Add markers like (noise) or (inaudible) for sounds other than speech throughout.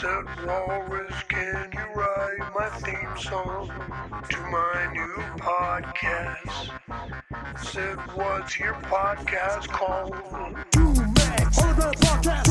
Said, Walrus, can you write my theme song to my new podcast? Said, what's your podcast called? 2Mex. Hologram podcast.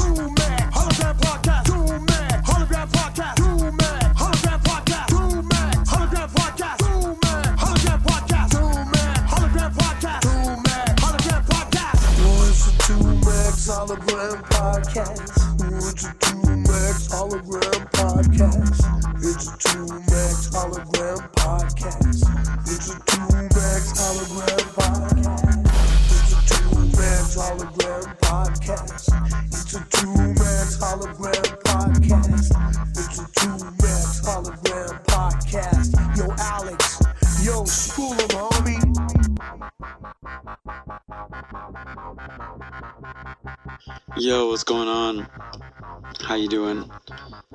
You doing?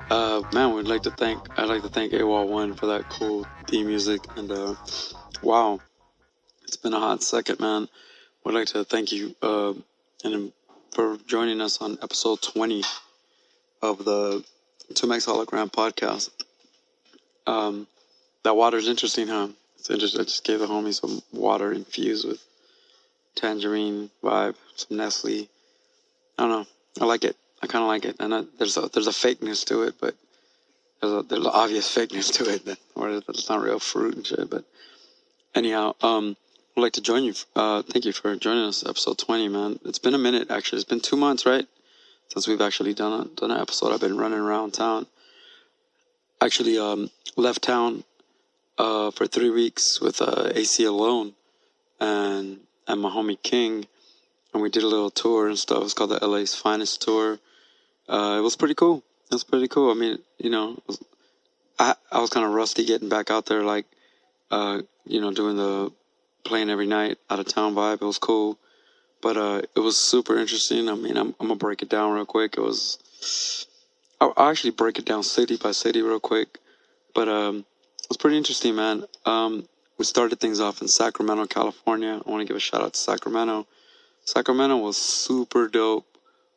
Uh, man, we'd like to thank I'd like to thank AWOL One for that cool theme music and uh, wow, it's been a hot second, man. We'd like to thank you uh, and for joining us on episode twenty of the 2Mex Hologram podcast. Um, that water's interesting, huh? It's interesting. I just gave the homie some water infused with tangerine vibe, some Nestle. I don't know. I like it. I kind of like it, and I, there's a there's a fakeness to it, but there's a there's an obvious fakeness to it, that, or it's not real fruit and shit. But anyhow, um, I'd like to join you. Uh, thank you for joining us, episode twenty, man. It's been a minute actually. It's been two months, right, since we've actually done a, done an episode. I've been running around town. Actually, um, left town uh, for three weeks with uh, Aceyalone, and and my homie King and we did a little tour and stuff. It's called the LA's Finest Tour. Uh, it was pretty cool. It was pretty cool. I mean, you know, was, I I was kind of rusty getting back out there, like, uh, you know, doing the playing every night out of town vibe. It was cool, but uh, it was super interesting. I mean, I'm I'm gonna break it down real quick. It was I'll, actually break it down city by city real quick, but um, it was pretty interesting, man. Um, we started things off in Sacramento, California. I want to give a shout out to Sacramento. Sacramento was super dope,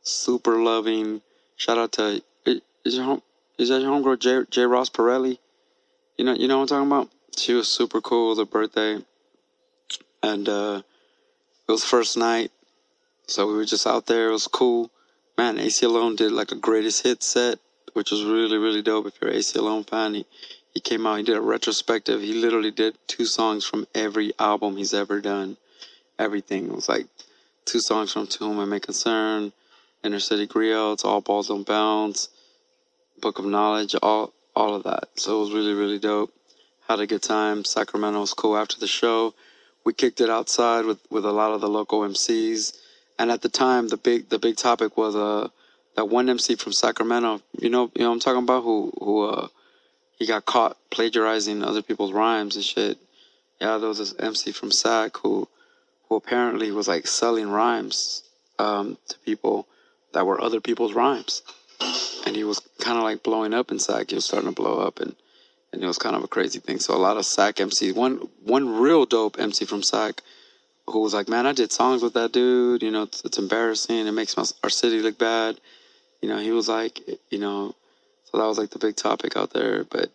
super loving. Shout out to is your home is that your homegirl J J Ross Pirelli? You know you know what I'm talking about? She was super cool with her birthday. And uh it was first night. So we were just out there, it was cool. Man, Aceyalone did like a greatest hit set, which was really, really dope. If you're an Aceyalone fan, he, he came out, he did a retrospective. He literally did two songs from every album he's ever done. Everything. It was like two songs from To Whom It May Concern, Inner City All Balls Don't Bounce, Book of Knowledge, all all of that. So it was really, really dope. Had a good time. Sacramento was cool after the show. We kicked it outside with, with a lot of the local MCs. And at the time the big the big topic was uh that one MC from Sacramento, you know you know I'm talking about, who who uh he got caught plagiarizing other people's rhymes and shit. Yeah, there was this MC from Sac who who apparently was like selling rhymes um, to people that were other people's rhymes. And he was kind of like blowing up in SAC. He was starting to blow up, and, and it was kind of a crazy thing. So a lot of SAC MCs, one one real dope MC from SAC, who was like, "Man, I did songs with that dude. You know, it's, it's embarrassing. It makes my, our city look bad." You know, he was like, you know, so that was like the big topic out there. But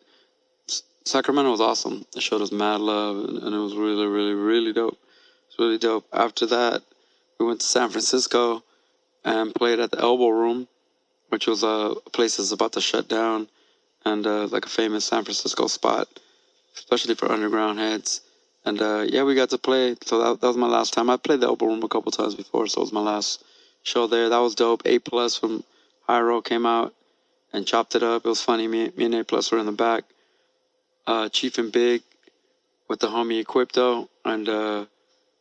Sacramento was awesome. It showed us mad love, and, and it was really, really, really dope. It's really dope. After that, we went to San Francisco and played at the Elbow Room, which was a place that's about to shut down and uh, like a famous San Francisco spot, especially for underground heads. And uh, yeah, we got to play. So that, that was my last time. I played the Elbow Room a couple times before, so it was my last show there. That was dope. A Plus from Hiero came out and chopped it up. It was funny. Me, me and A Plus were in the back. Uh, Chief and Big with the homie Equipto and uh,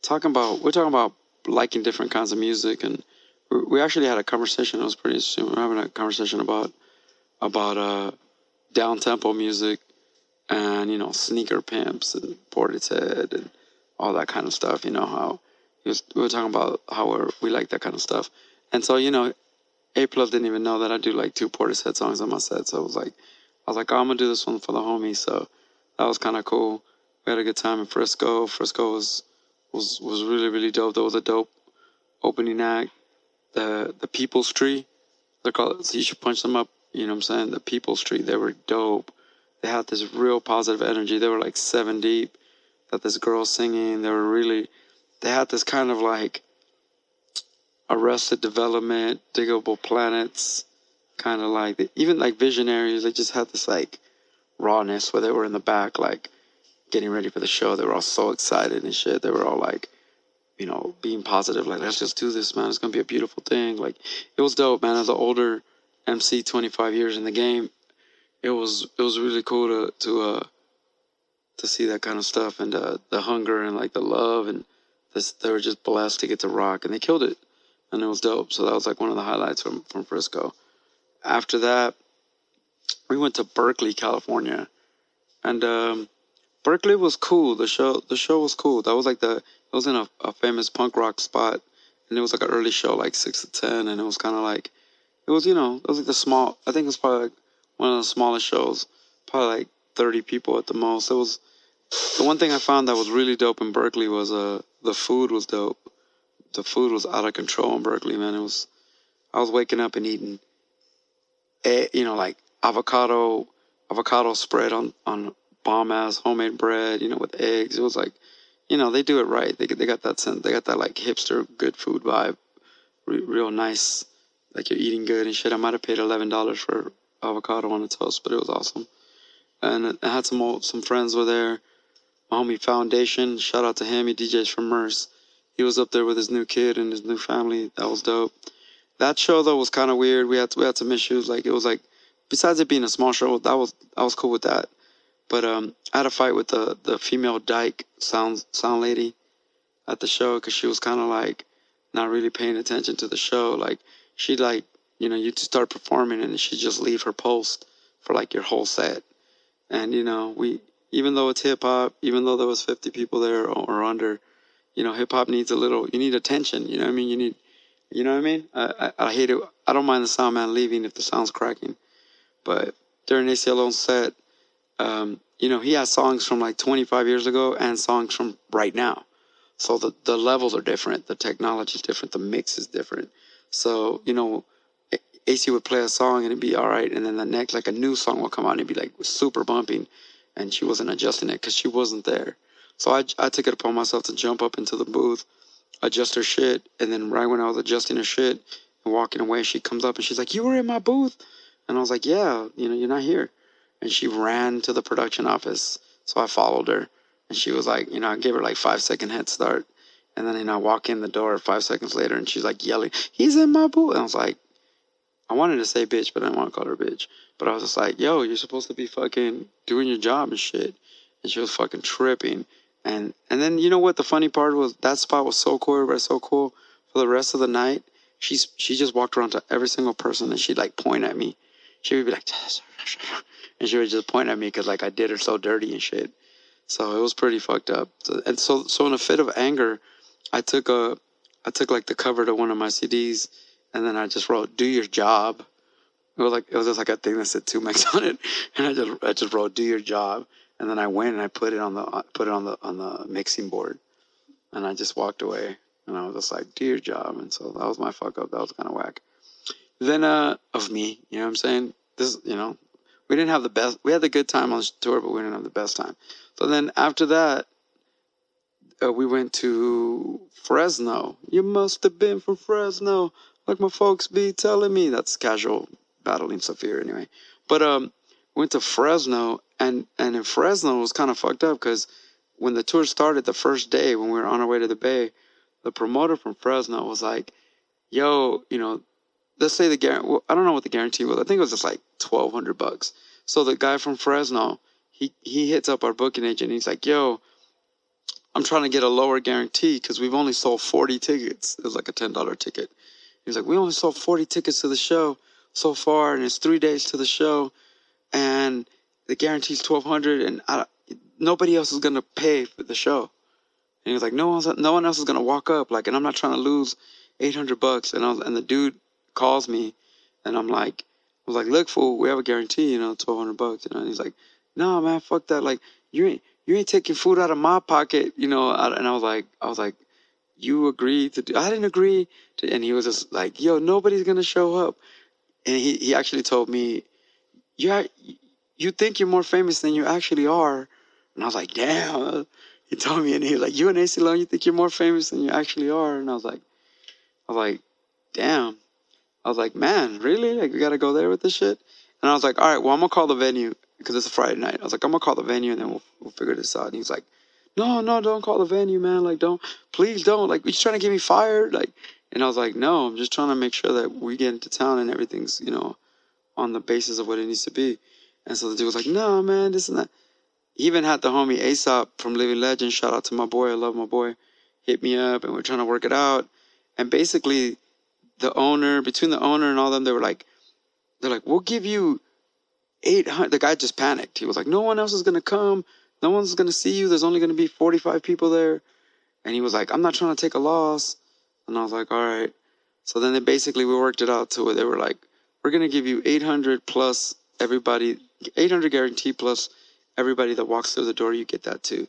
talking about we're talking about liking different kinds of music and we- actually had a conversation. It was pretty interesting. We were having a conversation about about uh, down tempo music and you know sneaker pimps and Portishead and all that kind of stuff. You know how was, we were talking about how we like that kind of stuff. And so you know, A plus didn't even know that I do like two Portishead songs on my set. So it was like I was like, oh, I'm gonna do this one for the homies. So that was kind of cool. We had a good time in Frisco. Frisco was was was really really dope. That was a dope opening act. The the People's Tree They're called. So you should punch them up. You know what I'm saying? The People's Tree. They were dope. They had this real positive energy. They were like seven deep. That this girl singing. They were really. They had this kind of like Arrested Development, Diggable Planets, kind of like even like Visionaries. They just had this like rawness where they were in the back like getting ready for the show. They were all so excited and shit. They were all like, you know, being positive, like let's just do this, man. It's gonna be a beautiful thing. Like it was dope, man. As an older MC, 25 years in the game, it was it was really cool to to uh to see that kind of stuff and uh, the hunger and like the love and this they were just blessed to get to rock and they killed it and it was dope. So that was like one of the highlights from from Frisco. After that, we went to Berkeley, California, and um, Berkeley was cool. The show the show was cool. That was like the it was in a, a famous punk rock spot, and it was like an early show, like six to ten, and it was kind of like it was you know it was like the small. I think it was probably like one of the smallest shows, probably like thirty people at the most. It was the one thing I found that was really dope in Berkeley was uh the food was dope. The food was out of control in Berkeley, man. It was I was waking up and eating, eh, you know, like avocado avocado spread on on bomb ass homemade bread, you know, with eggs. It was like, you know, they do it right. They they got that sense. They got that like hipster good food vibe, Re- real nice. Like you're eating good and shit. I might have paid eleven dollars for avocado on a toast, but it was awesome. And I had some old, some friends were there. My homie Foundation, shout out to him. He DJs from Merce. He was up there with his new kid and his new family. That was dope. That show though was kind of weird. We had we had some issues. Like it was like, besides it being a small show, that was I was cool with that. But um, I had a fight with the the female dyke sound sound lady at the show because she was kind of like not really paying attention to the show. Like she'd like you know you start performing and she'd just leave her post for like your whole set. And you know we even though it's hip hop, even though there was 50 people there or, under, you know hip hop needs a little. You need attention. You know what I mean? You need you know what I mean? I, I, I hate it. I don't mind the sound man leaving if the sound's cracking, but during ACLO's set, um, you know, he has songs from like 25 years ago and songs from right now. So the, the levels are different, the technology is different, the mix is different. So, you know, AC would play a song and it'd be all right. And then the next, like a new song will come out and it'd be like super bumping. And she wasn't adjusting it because she wasn't there. So I, I took it upon myself to jump up into the booth, adjust her shit. And then right when I was adjusting her shit and walking away, she comes up and she's like, You were in my booth? And I was like, Yeah, you know, you're not here and she ran to the production office. So I followed her, and she was like, you know, I gave her like five second head start, and then you know I walk in the door five seconds later, and she's like yelling, "He's in my booth!" And I was like, I wanted to say bitch, but I didn't want to call her bitch. But I was just like, yo, you're supposed to be fucking doing your job and shit. And she was fucking tripping. And and then you know what the funny part was? That spot was so cool, so cool. For the rest of the night, she's she just walked around to every single person and she'd like point at me. She would be like, and she would just point at me because like I did her so dirty and shit. So it was pretty fucked up. So, and so so in a fit of anger, I took a I took like the cover to one of my CDs, and then I just wrote "Do your job." It was like it was just like a thing that said 2Mex (laughs) on it, and I just I just wrote "Do your job," and then I went and I put it on the put it on the on the mixing board, and I just walked away, and I was just like "Do your job," and so that was my fuck up. That was kind of whack. Then uh of me, you know what I'm saying? This you know we didn't have the best. We had the good time on the tour, but we didn't have the best time. So then after that, uh, we went to Fresno. You must have been from Fresno, like my folks be telling me. That's casual battling Saafir anyway. But um, went to Fresno, and and in Fresno it was kind of fucked up because when the tour started the first day when we were on our way to the Bay, the promoter from Fresno was like, "Yo, you know, let's say the guarantee. Well, I don't know what the guarantee was. I think it was just like twelve hundred bucks. So the guy from Fresno, he he hits up our booking agent. he's like, "Yo, I'm trying to get a lower guarantee because we've only sold forty tickets. It was like a ten dollar ticket. He's like, we only sold forty tickets to the show so far, and it's three days to the show, and the guarantee's twelve hundred, and I, nobody else is gonna pay for the show." And he was like, "No one's no one else is gonna walk up. Like, and I'm not trying to lose." 800 bucks and I was, and the dude calls me and I'm like, I was like, look, fool, we have a guarantee, you know, 1200 bucks. You know, and he's like, no, man, fuck that. Like, you ain't, you ain't taking food out of my pocket, you know. And I was like, I was like, you agreed to do, I didn't agree to, and he was just like, yo, nobody's to show up. and he he actually told me, "Yeah, you think you're more famous than you actually are," and I was like, "Damn." (laughs) He told me, and he was like, "You and Aceyalone, you think you're more famous than you actually are," and I was like, "I was like, damn." I was like, "Man, really? Like, we gotta go there with this shit?" And I was like, "All right, well, I'm gonna call the venue because it's a Friday night." I was like, "I'm gonna call the venue, and then we'll we'll figure this out." And he's like, "No, no, don't call the venue, man. Like, don't, please don't. Like, you're trying to get me fired? Like." And I was like, "No, I'm just trying to make sure that we get into town and everything's, you know, on the basis of what it needs to be." And so the dude was like, "No, man, this and that." He even had the homie Aesop from Living Legend. Shout out to my boy. I love my boy. Hit me up, and we're trying to work it out. And basically, the owner, between the owner and all them, they were like, they're like, we'll give you 800. The guy just panicked. He was like, no one else is going to come. No one's going to see you. There's only going to be 45 people there. And he was like, I'm not trying to take a loss. And I was like, all right. So then they basically, we worked it out to where they were like, we're going to give you 800 plus everybody, 800 guarantee plus everybody that walks through the door, you get that too.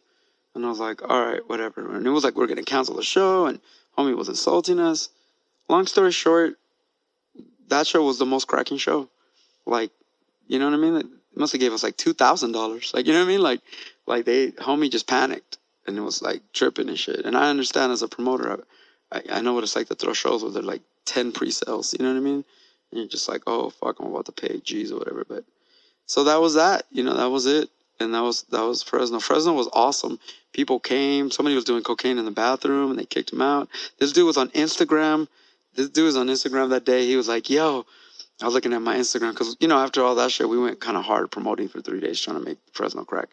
And I was like, all right, whatever. And it was like, we're going to cancel the show. And homie was insulting us. Long story short, that show was the most cracking show. Like, you know what I mean? It must have gave us like two thousand dollars. Like, you know what I mean? Like, like they homie just panicked and it was like tripping and shit. And I understand as a promoter, I, I, know what it's like to throw shows where they're like ten pre-sales. You know what I mean? And you're just like, oh fuck, I'm about to pay G's or whatever. But so that was that. You know, that was it. And that was that was Fresno. Fresno was awesome. People came. Somebody was doing cocaine in the bathroom and they kicked him out. This dude was on Instagram. This dude was on Instagram that day. He was like, yo, I was looking at my Instagram because, you know, after all that shit, we went kind of hard promoting for three days trying to make Fresno crack,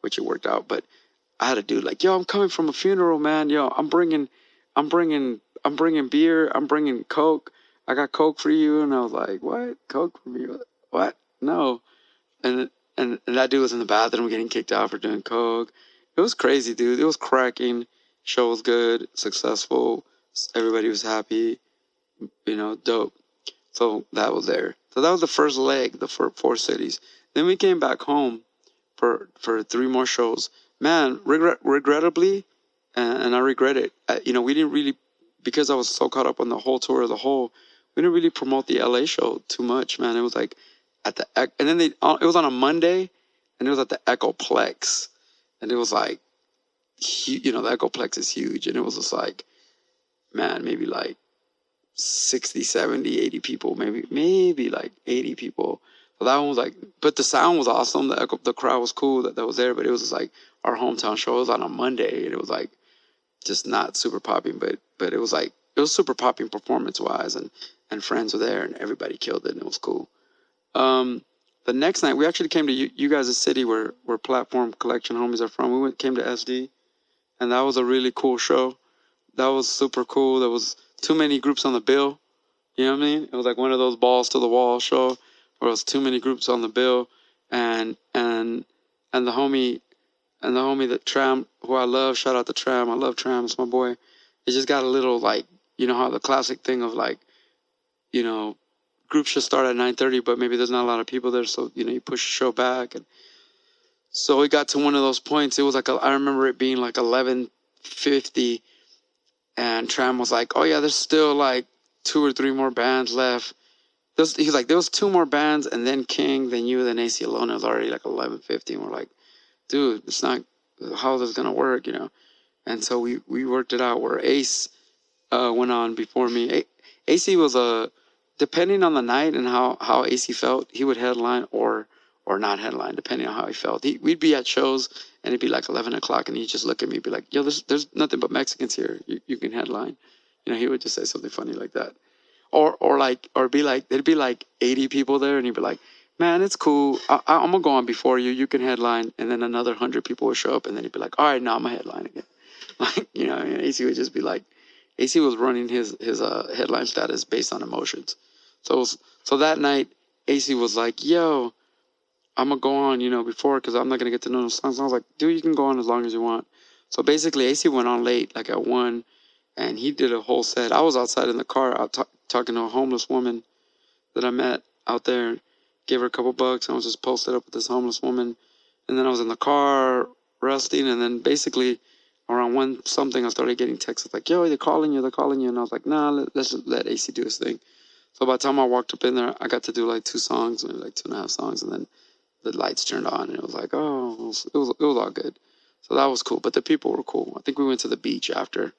which it worked out. But I had a dude like, yo, I'm coming from a funeral, man. Yo, I'm bringing, I'm bringing, I'm bringing beer. I'm bringing Coke. I got Coke for you. And I was like, what? Coke for me? What? No. And, and, and that dude was in the bathroom getting kicked out for doing Coke. It was crazy, dude. It was cracking. Show was good, successful. Everybody was happy. You know, dope. So that was there. So that was the first leg, the four, four cities. Then we came back home for for three more shows. Man, regret, regrettably, and, and I regret it. I, you know, we didn't really because I was so caught up on the whole tour of the whole. We didn't really promote the LA show too much, man. It was like at the and then they uh, it was on a Monday, and it was at the Echoplex, and it was like, you know, the Echoplex is huge, and it was just like, man, maybe like 60, 70, 80 people, maybe maybe like 80 people. So that one was like, but the sound was awesome. The echo, the crowd was cool that, that was there, but it was just like our hometown show was on a Monday, and it was like just not super popping, but but it was like it was super popping performance wise, and and friends were there, and everybody killed it, and it was cool. Um, the next night we actually came to you, you guys' city where where Platform Collection homies are from. We went came to SD, and that was a really cool show. That was super cool. There was too many groups on the bill. You know what I mean? It was like one of those balls to the wall show where it was too many groups on the bill, and and and the homie and the homie that Tram, who I love, shout out to Tram. I love Tram. It's my boy. It just got a little like you know how the classic thing of like, you know, groups should start at 9:30, but maybe there's not a lot of people there, so you know you push the show back and. So it got to one of those points. It was like a, I remember it being like 11:50, and Tram was like, "Oh yeah, there's still like two or three more bands left." There's, he's like, "There was two more bands, and then King, then you, then Aceyalone." It was already like 11:50, and we're like, "Dude, it's not how this is gonna work, you know?" And so we we worked it out where Ace uh, went on before me. A- AC was a depending on the night and how how AC felt, he would headline or or not headline, depending on how he felt. He, we'd be at shows and it'd be like 11 o'clock and he'd just look at me and be like, yo, there's, there's nothing but Mexicans here. You, you can headline. You know, he would just say something funny like that. Or, or like, or be like, there'd be like 80 people there and he'd be like, man, it's cool. I, I'm going to go on before you. You can headline. And then another 100 people would show up and then he'd be like, all right, now I'm a headline again. (laughs) Like, you know, and AC would just be like, AC was running his, his uh, headline status based on emotions. So, was, so that night, AC was like, yo, I'm gonna go on, you know, before because I'm not gonna get to know the songs. I was like, dude, you can go on as long as you want. So basically, AC went on late, like at one, and he did a whole set. I was outside in the car, out t- talking to a homeless woman that I met out there. Gave her a couple bucks. I was just posted up with this homeless woman, and then I was in the car resting, and then basically around one something, I started getting texts like, "Yo, they're calling you, they're calling you," and I was like, "Nah, let, let's just let AC do his thing." So by the time I walked up in there, I got to do like two songs, maybe like two and a half songs, and then the lights turned on, and it was like, oh, it was, it was, it was all good. So that was cool. But the people were cool. I think we went to the beach after,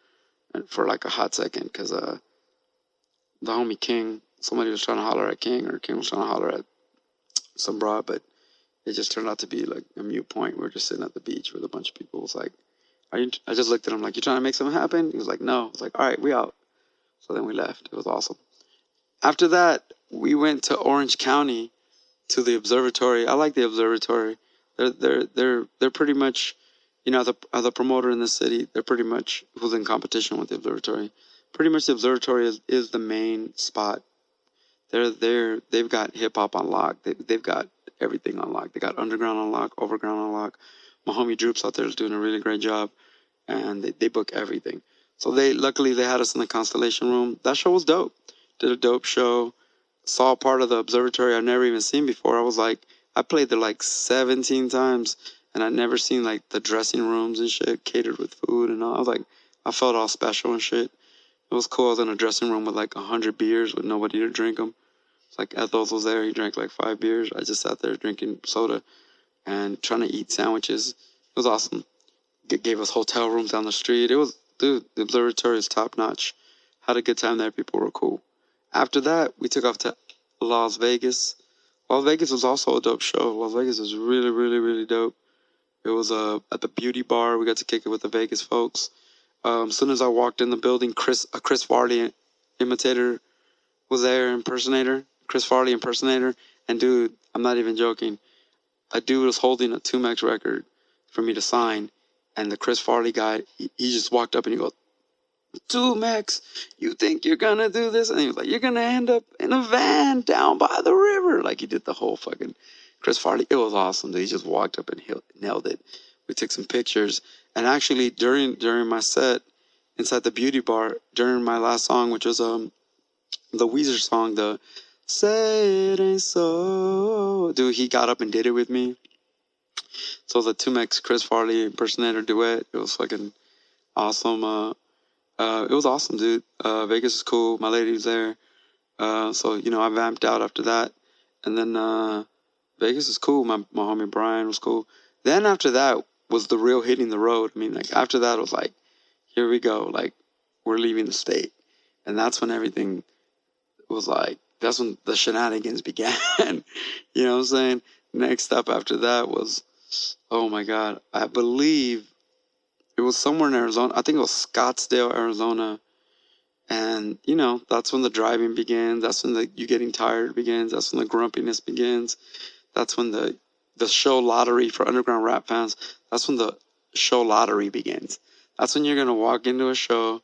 for like a hot second, because uh, the homie King, somebody was trying to holler at King, or King was trying to holler at some broad, but it just turned out to be like a mute point. We were just sitting at the beach with a bunch of people. It was like, are you, I just looked at him like, you trying to make something happen? He was like, no. I was like, all right, we out. So then we left. It was awesome. After that, we went to Orange County to the observatory. I like the observatory. They're they're they're they're pretty much, you know, the a promoter in the city, they're pretty much who's in competition with the observatory. Pretty much the observatory is, is the main spot. They're they're they've got hip hop on lock. They they've got everything on lock. They got underground on lock, overground on lock. My homie Droops out there is doing a really great job, and they, they book everything. So they luckily they had us in the Constellation Room. That show was dope. Did a dope show. Saw part of the observatory I've never even seen before. I was like, I played there like 17 times, and I'd never seen like the dressing rooms and shit catered with food and all. I was like, I felt all special and shit. It was cool. I was in a dressing room with like a hundred beers with nobody to drink them. It's like Ethos was there. He drank like five beers. I just sat there drinking soda and trying to eat sandwiches. It was awesome. Gave us hotel rooms down the street. It was, dude, the observatory is top notch. Had a good time there. People were cool. After that, we took off to Las Vegas. Las Vegas was also a dope show. Las Vegas was really, really, really dope. It was uh, at the beauty bar. We got to kick it with the Vegas folks. Um, as soon as I walked in the building, Chris, a Chris Farley imitator was there, impersonator, Chris Farley impersonator. And dude, I'm not even joking. A dude was holding a 2Mex record for me to sign, and the Chris Farley guy, he, he just walked up and he goes, 2Mex, you think you're gonna do this? And he was like, You're gonna end up in a van down by the river. Like he did the whole fucking Chris Farley. It was awesome. He just walked up and he nailed it. We took some pictures. And actually during during my set inside the beauty bar, during my last song, which was um the Weezer song, the Say It Ain't So dude, he got up and did it with me. So the 2Mex Chris Farley impersonator duet, it was fucking awesome. Uh uh, it was awesome, dude. Uh, Vegas is cool. My lady was there. Uh, so, you know, I vamped out after that. And then uh, Vegas is cool. My, my homie Brian was cool. Then after that was the real hitting the road. I mean, like, after that, it was like, here we go. Like, we're leaving the state. And that's when everything was like, that's when the shenanigans (laughs) began. you know what I'm saying? Next up after that was, oh my God, I believe it was somewhere in Arizona. I think it was Scottsdale, Arizona. And you know, that's when the driving begins. That's when the you getting tired begins. That's when the grumpiness begins. That's when the the show lottery for underground rap fans. That's when the show lottery begins. That's when you're gonna walk into a show,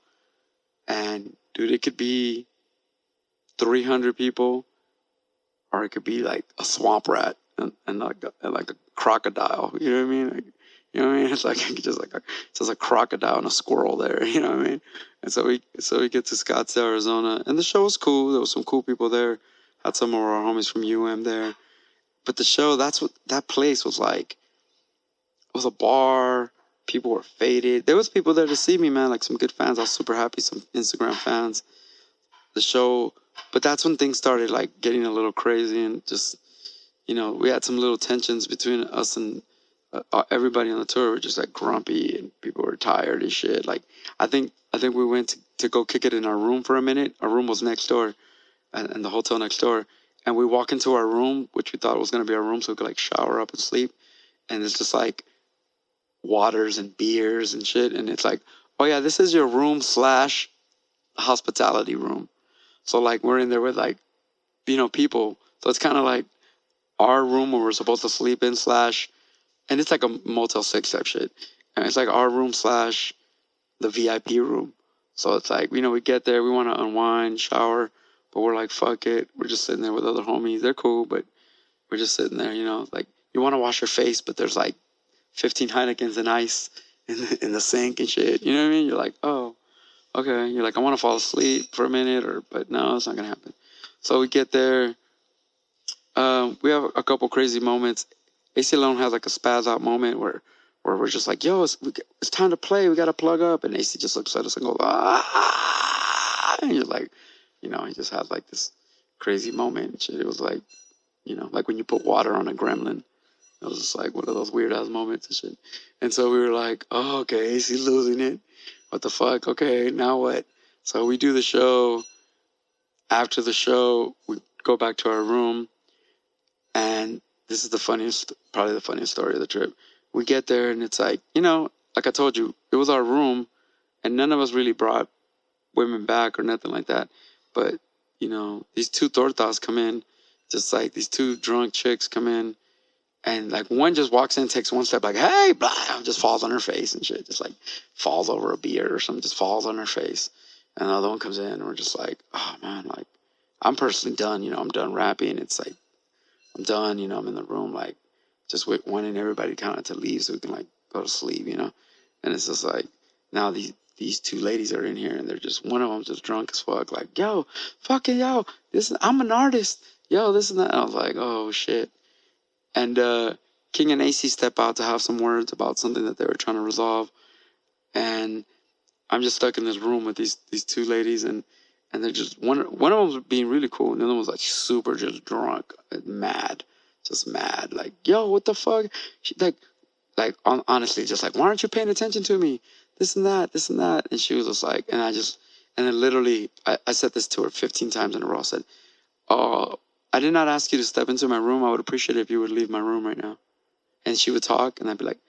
and dude, it could be 300 people, or it could be like a swamp rat and, and like a, and like a crocodile. You know what I mean? Like, you know what I mean? (laughs) It's like (laughs) just like a just a crocodile and a squirrel there. (laughs) You know what I mean? And so we so we get to Scottsdale, Arizona, and the show was cool. There was some cool people there. Had some of our homies from UM there. But the show, that's what that place was like. It was a bar. People were faded. There was people there to see me, man. Like some good fans. I was super happy. Some Instagram fans. The show, but that's when things started like getting a little crazy and just, you know, we had some little tensions between us and uh, everybody on the tour were just like grumpy and people were tired and shit. Like I think I think we went to, to go kick it in our room for a minute. Our room was next door, and, and the hotel next door. And we walk into our room, which we thought was gonna be our room, so we could like shower up and sleep. And it's just like waters and beers and shit. And it's like, oh yeah, this is your room slash hospitality room. So like we're in there with like, you know, people. So it's kind of like our room where we're supposed to sleep in slash and it's like a Motel Six type shit. And it's like our room slash the VIP room. So it's like you know we get there, we want to unwind, shower, but we're like fuck it, we're just sitting there with other homies. They're cool, but we're just sitting there, you know. Like you want to wash your face, but there's like 15 Heinekens and ice in the, in the sink and shit. You know what I mean? You're like, oh, okay. You're like, I want to fall asleep for a minute, or but no, it's not gonna happen. So we get there. Um, we have a couple crazy moments. Aceyalone has like a spaz out moment where where we're just like, yo, it's, it's time to play. We got to plug up. And AC just looks at us and goes, ah. And you're like, you know, he just has like this crazy moment. it was like, you know, like when you put water on a gremlin. It was just like one of those weird ass moments and shit. And so we were like, oh, okay, he's losing it. What the fuck? Okay, now what? So we do the show. After the show, we go back to our room. And this is the funniest, probably the funniest story of the trip. We get there and it's like, you know, like I told you, it was our room and none of us really brought women back or nothing like that. But, you know, these two tortas come in, just like these two drunk chicks come in and like one just walks in, takes one step, like, hey, blah, just falls on her face and shit. Just like falls over a beer or something, just falls on her face. And the other one comes in and we're just like, oh man, like I'm personally done, you know, I'm done rapping. It's like I'm done, you know, I'm in the room like just wanting everybody kind of to leave so we can like go to sleep, you know. And it's just like now these these two ladies are in here and they're just one of them just drunk as fuck, like, yo, fucking yo, this I'm an artist, yo, this and that. And I was like, oh shit. And uh, King and AC step out to have some words about something that they were trying to resolve. And I'm just stuck in this room with these these two ladies, and and they're just one one of them was being really cool, and the other one was like super just drunk, mad, just mad, like yo, what the fuck? She, like like on, honestly, just like why aren't you paying attention to me? This and that, this and that, and she was just like, and I just and then literally I, I said this to her 15 times in a row. I said, oh, I did not ask you to step into my room. I would appreciate it if you would leave my room right now. And she would talk, and I'd be like,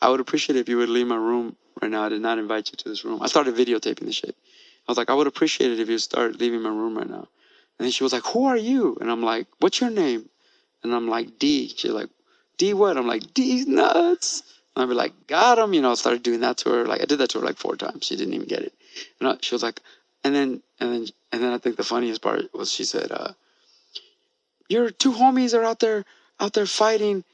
I would appreciate it if you would leave my room right now. I did not invite you to this room. I started videotaping the shit. I was like, I would appreciate it if you start leaving my room right now. And she was like, Who are you? And I'm like, What's your name? And I'm like, D. She's like, D what? I'm like, D's nuts. And I'd be like, Got him. You know, I started doing that to her. Like, I did that to her like four times. She didn't even get it. And I, she was like, and then, and then, and then I think the funniest part was she said, uh, your two homies are out there out there fighting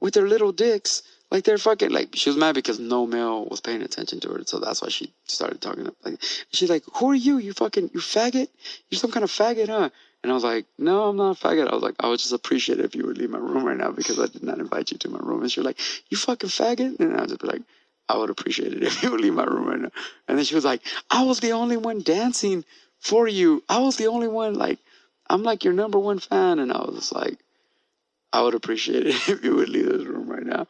with their little dicks like they're fucking like she was mad because no male was paying attention to her so that's why she started talking like she's like who are you? You fucking you faggot? You're some kind of faggot huh? And i was like no i'm not a faggot. I was like i would just appreciate it if you would leave my room right now because i did not invite you to my room. And she was like you fucking faggot? And i was just like i would appreciate it (laughs) if you would leave my room right now. And then she was like i was the only one dancing for you. I was the only one like I'm like your number one fan. And I was like, I would appreciate it (laughs) if you would leave this room right now.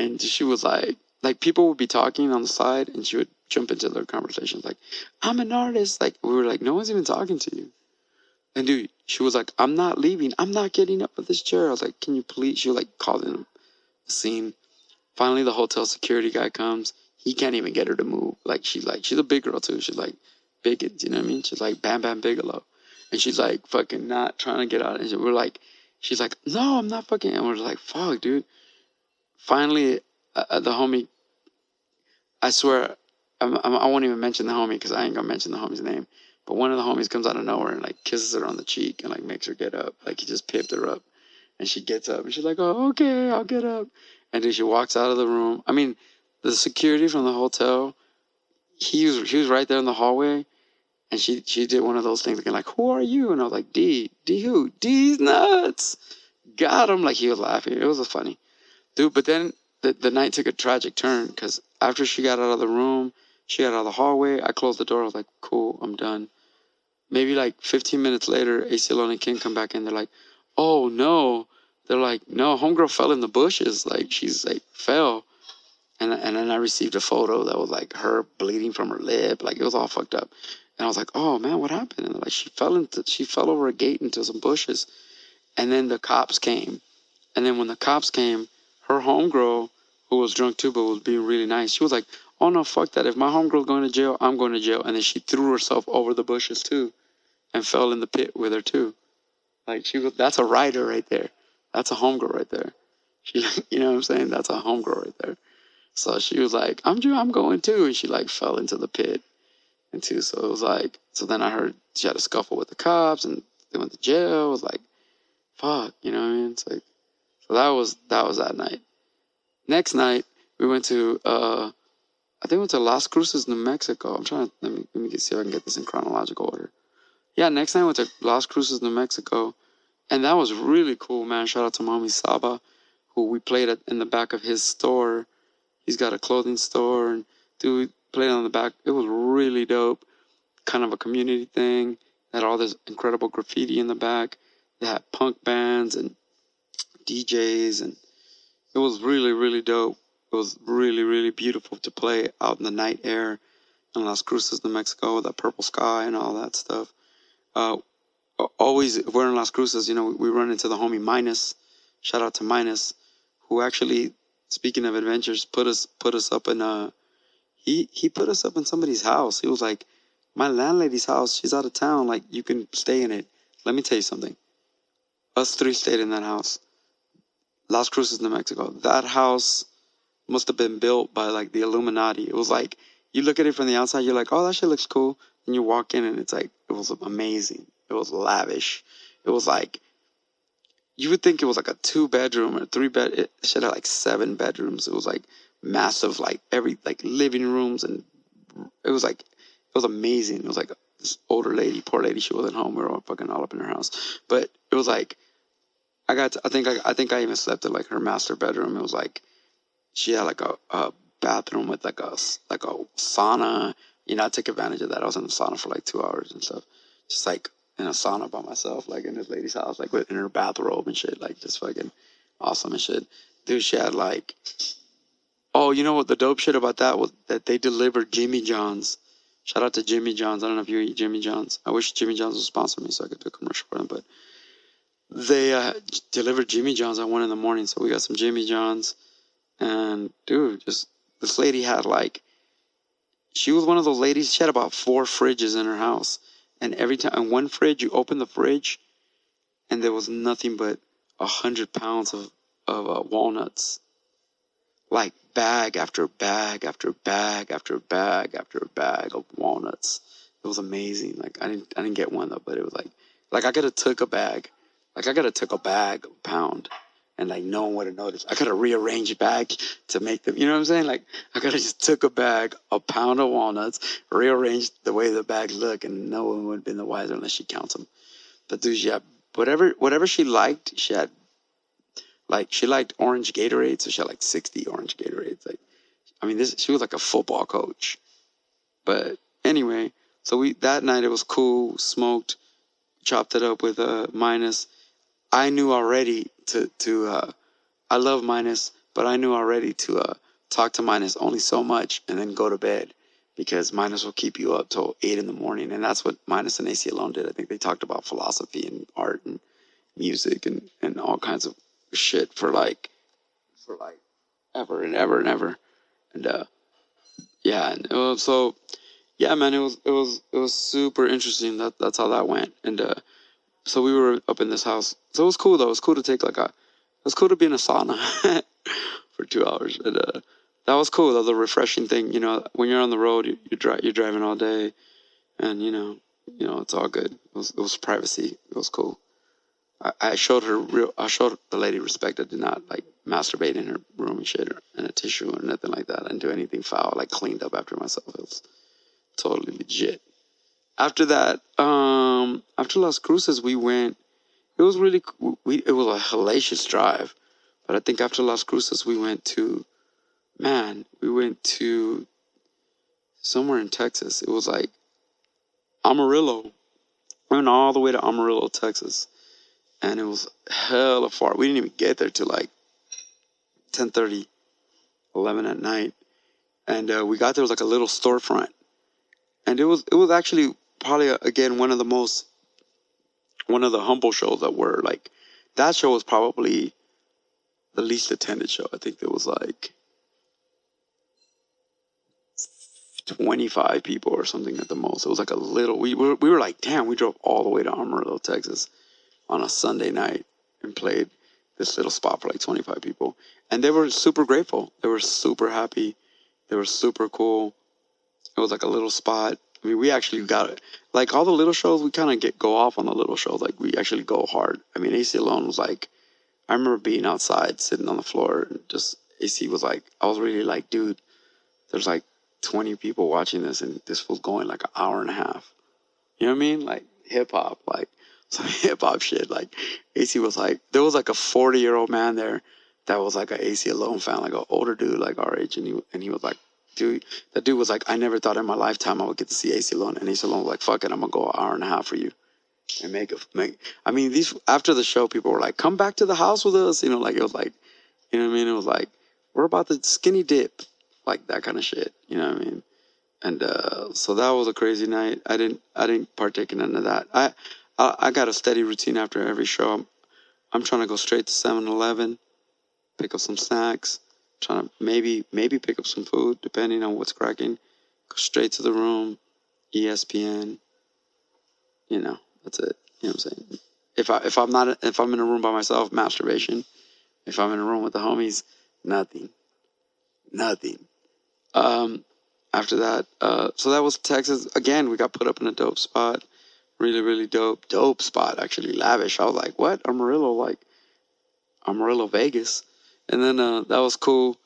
And she was like, like people would be talking on the side and she would jump into their conversations like, I'm an artist. Like we were like, no one's even talking to you. And dude, she was like, I'm not leaving. I'm not getting up with this chair. I was like, can you please? She was like calling a scene. Finally, the hotel security guy comes. He can't even get her to move. Like she's like, she's a big girl too. She's like big, you know what I mean? She's like Bam Bam Bigelow and she's like fucking not trying to get out. And we're like, she's like, no, I'm not fucking. And we're like, fuck, dude. Finally, uh, uh the homie, I swear, I'm, I'm, I will not even mention the homie because I ain't gonna mention the homie's name. But one of the homies comes out of nowhere and like kisses her on the cheek and like makes her get up. Like he just pipped her up, and she gets up and she's like, oh okay, I'll get up. And then she walks out of the room. I mean, the security from the hotel, he was he was right there in the hallway and she she did one of those things again, like, "Who are you?" And I was like, "D, D who? D's nuts." Got him. Like he was laughing. It was funny, dude. But then the the night took a tragic turn because after she got out of the room, she got out of the hallway. I closed the door. I was like, "Cool, I'm done." Maybe like 15 minutes later, AC and King come back in. They're like, "Oh no!" They're like, "No, homegirl fell in the bushes. Like she's like fell." And, and then I received a photo that was like her bleeding from her lip. Like it was all fucked up. And I was like, oh man, what happened? And like she fell into she fell over a gate into some bushes. And then the cops came. And then when the cops came, her homegirl, who was drunk too, but was being really nice, she was like, Oh no, fuck that. If my homegirl's going to jail, I'm going to jail. And then she threw herself over the bushes too and fell in the pit with her too. Like she was that's a rider right there. That's a homegirl right there. She (laughs) you know what I'm saying? That's a homegirl right there. So she was like, I'm I'm going too. And she like fell into the pit and too. So it was like, so then I heard she had a scuffle with the cops and they went to jail. It was like, fuck, you know what I mean? It's like, so that was, that was that night. Next night, we went to, uh, I think we went to Las Cruces, New Mexico. I'm trying to, let me, let me see if I can get this in chronological order. Yeah, next night we went to Las Cruces, New Mexico. And that was really cool, man. Shout out to Mommy Saba, who we played at, in the back of his store. He's got a clothing store. And dude, played on the back. It was really dope. Kind of a community thing. Had all this incredible graffiti in the back. They had punk bands and DJs, and it was really, really dope. It was really, really beautiful to play out in the night air in Las Cruces, New Mexico, with that purple sky and all that stuff. Uh, always, if we're in Las Cruces, you know, we run into the homie Minus. Shout out to Minus, who actually, speaking of adventures, put us put us up in a. He he put us up in somebody's house. He was like, my landlady's house. She's out of town. Like you can stay in it. Let me tell you something. Us three stayed in that house. Las Cruces, New Mexico. That house must have been built by like the Illuminati. It was like you look at it from the outside, you're like, oh, that shit looks cool. And you walk in, and it's like it was amazing. It was lavish. It was like you would think it was like a two bedroom or three bed. It should have like seven bedrooms. It was like massive, like every like living rooms, and it was like it was amazing. It was like this older lady, poor lady, she wasn't home. We were all fucking all up in her house, but it was like I got. To, I think I, I think I even slept in like her master bedroom. It was like she had like a, a bathroom with like a like a sauna. You know, I took advantage of that. I was in the sauna for like two hours and stuff, just like in a sauna by myself, like in this lady's house, like with in her bathrobe and shit, like just fucking awesome and shit. Dude, she had like, oh, you know what? The dope shit about that was that they delivered Jimmy John's. Shout out to Jimmy John's. I don't know if you eat Jimmy John's. I wish Jimmy John's would sponsor me so I could do a commercial for them, but they uh, delivered Jimmy John's at one in the morning. So we got some Jimmy John's, and dude, just this lady had like, she was one of those ladies. She had about four fridges in her house, and every time in one fridge, you open the fridge, and there was nothing but a hundred pounds of of uh, walnuts, like bag after bag after bag after bag after bag of walnuts. It was amazing. Like I didn't I didn't get one though, but it was like like I could have took a bag like I have took a bag, a pound, and like no one would have noticed. I could have rearranged bag to make them. You know what I'm saying? Like I have just took a bag, a pound of walnuts, rearranged the way the bag looked, and no one would have been the wiser unless she counts them. But dude, yeah, whatever whatever she liked, she had. Like she liked orange Gatorade, so she had like 60 orange Gatorades. Like, I mean, this she was like a football coach. But anyway, so we that night it was cool. Smoked, chopped it up with a minus I knew already to to uh, I love Minus, but I knew already to uh, talk to Minus only so much and then go to bed because Minus will keep you up till eight in the morning, and that's what Minus and Aceyalone did. I think they talked about philosophy and art and music and and all kinds of shit for like for like ever and ever and ever, and uh, yeah, and uh, so yeah, man, it was it was it was super interesting. That that's how that went, and uh, so we were up in this house. So it was cool though. It was cool to take like a, it was cool to be in a sauna (laughs) for two hours. And uh, that was cool. That was a refreshing thing. You know, when you're on the road, you, you drive, you're driving all day, and you know, you know, it's all good. It was, it was privacy. It was cool. I, I showed her real. I showed the lady respect. I did not like masturbate in her room and shit, or in a tissue or nothing like that. I didn't do anything foul. Like cleaned up after myself. It was totally legit after that, um, after Las Cruces, we went. It was really we. It was a hellacious drive, but I think after Las Cruces, we went to, man, we went to somewhere in Texas. It was like Amarillo. We went all the way to Amarillo, Texas, and it was hella far. We didn't even get there till like 10:30, 11 at night, and uh, we got there was like a little storefront, and it was it was actually probably uh, again one of the most one of the humble shows that were like that show was probably the least attended show. I think there was like 25 people or something at the most. It was like a little. We were we were like, damn, we drove all the way to Amarillo, Texas, on a Sunday night and played this little spot for like 25 people, and they were super grateful. They were super happy. They were super cool. It was like a little spot I mean, we actually got it. Like all the little shows, we kind of get go off on the little shows. Like we actually go hard. I mean, Aceyalone was like, I remember being outside, sitting on the floor, and just AC was like, I was really like, dude, there's like 20 people watching this, and this was going like an hour and a half. You know what I mean? Like hip hop, like (laughs) some hip hop shit. Like AC was like, there was like a 40 year old man there that was like an Aceyalone fan, like an older dude, like our age, and he and he was like dude, that dude was like, I never thought in my lifetime I would get to see Aceyalone. And Aceyalone was like, fuck it, I'm gonna go an hour and a half for you. and make a make. I mean, these after the show, people were like, "Come back to the house with us," you know, like it was like, you know what I mean? It was like, "We're about to skinny dip," like that kind of shit. You know what I mean? And uh, so that was a crazy night. I didn't I didn't partake in none of that. I I, I got a steady routine after every show. I'm, I'm trying to go straight to 7-Eleven, pick up some snacks, trying to maybe maybe pick up some food depending on what's cracking. Go straight to the room, ESPN. You know, that's it. You know what I'm saying? If I if I'm not if I'm in a room by myself, masturbation. If I'm in a room with the homies, nothing, nothing. Um, after that, uh, so that was Texas. Again, we got put up in a dope spot. Really, really dope, dope spot. Actually, lavish. I was like, what? Amarillo, like Amarillo, Vegas. And then uh, that was cool.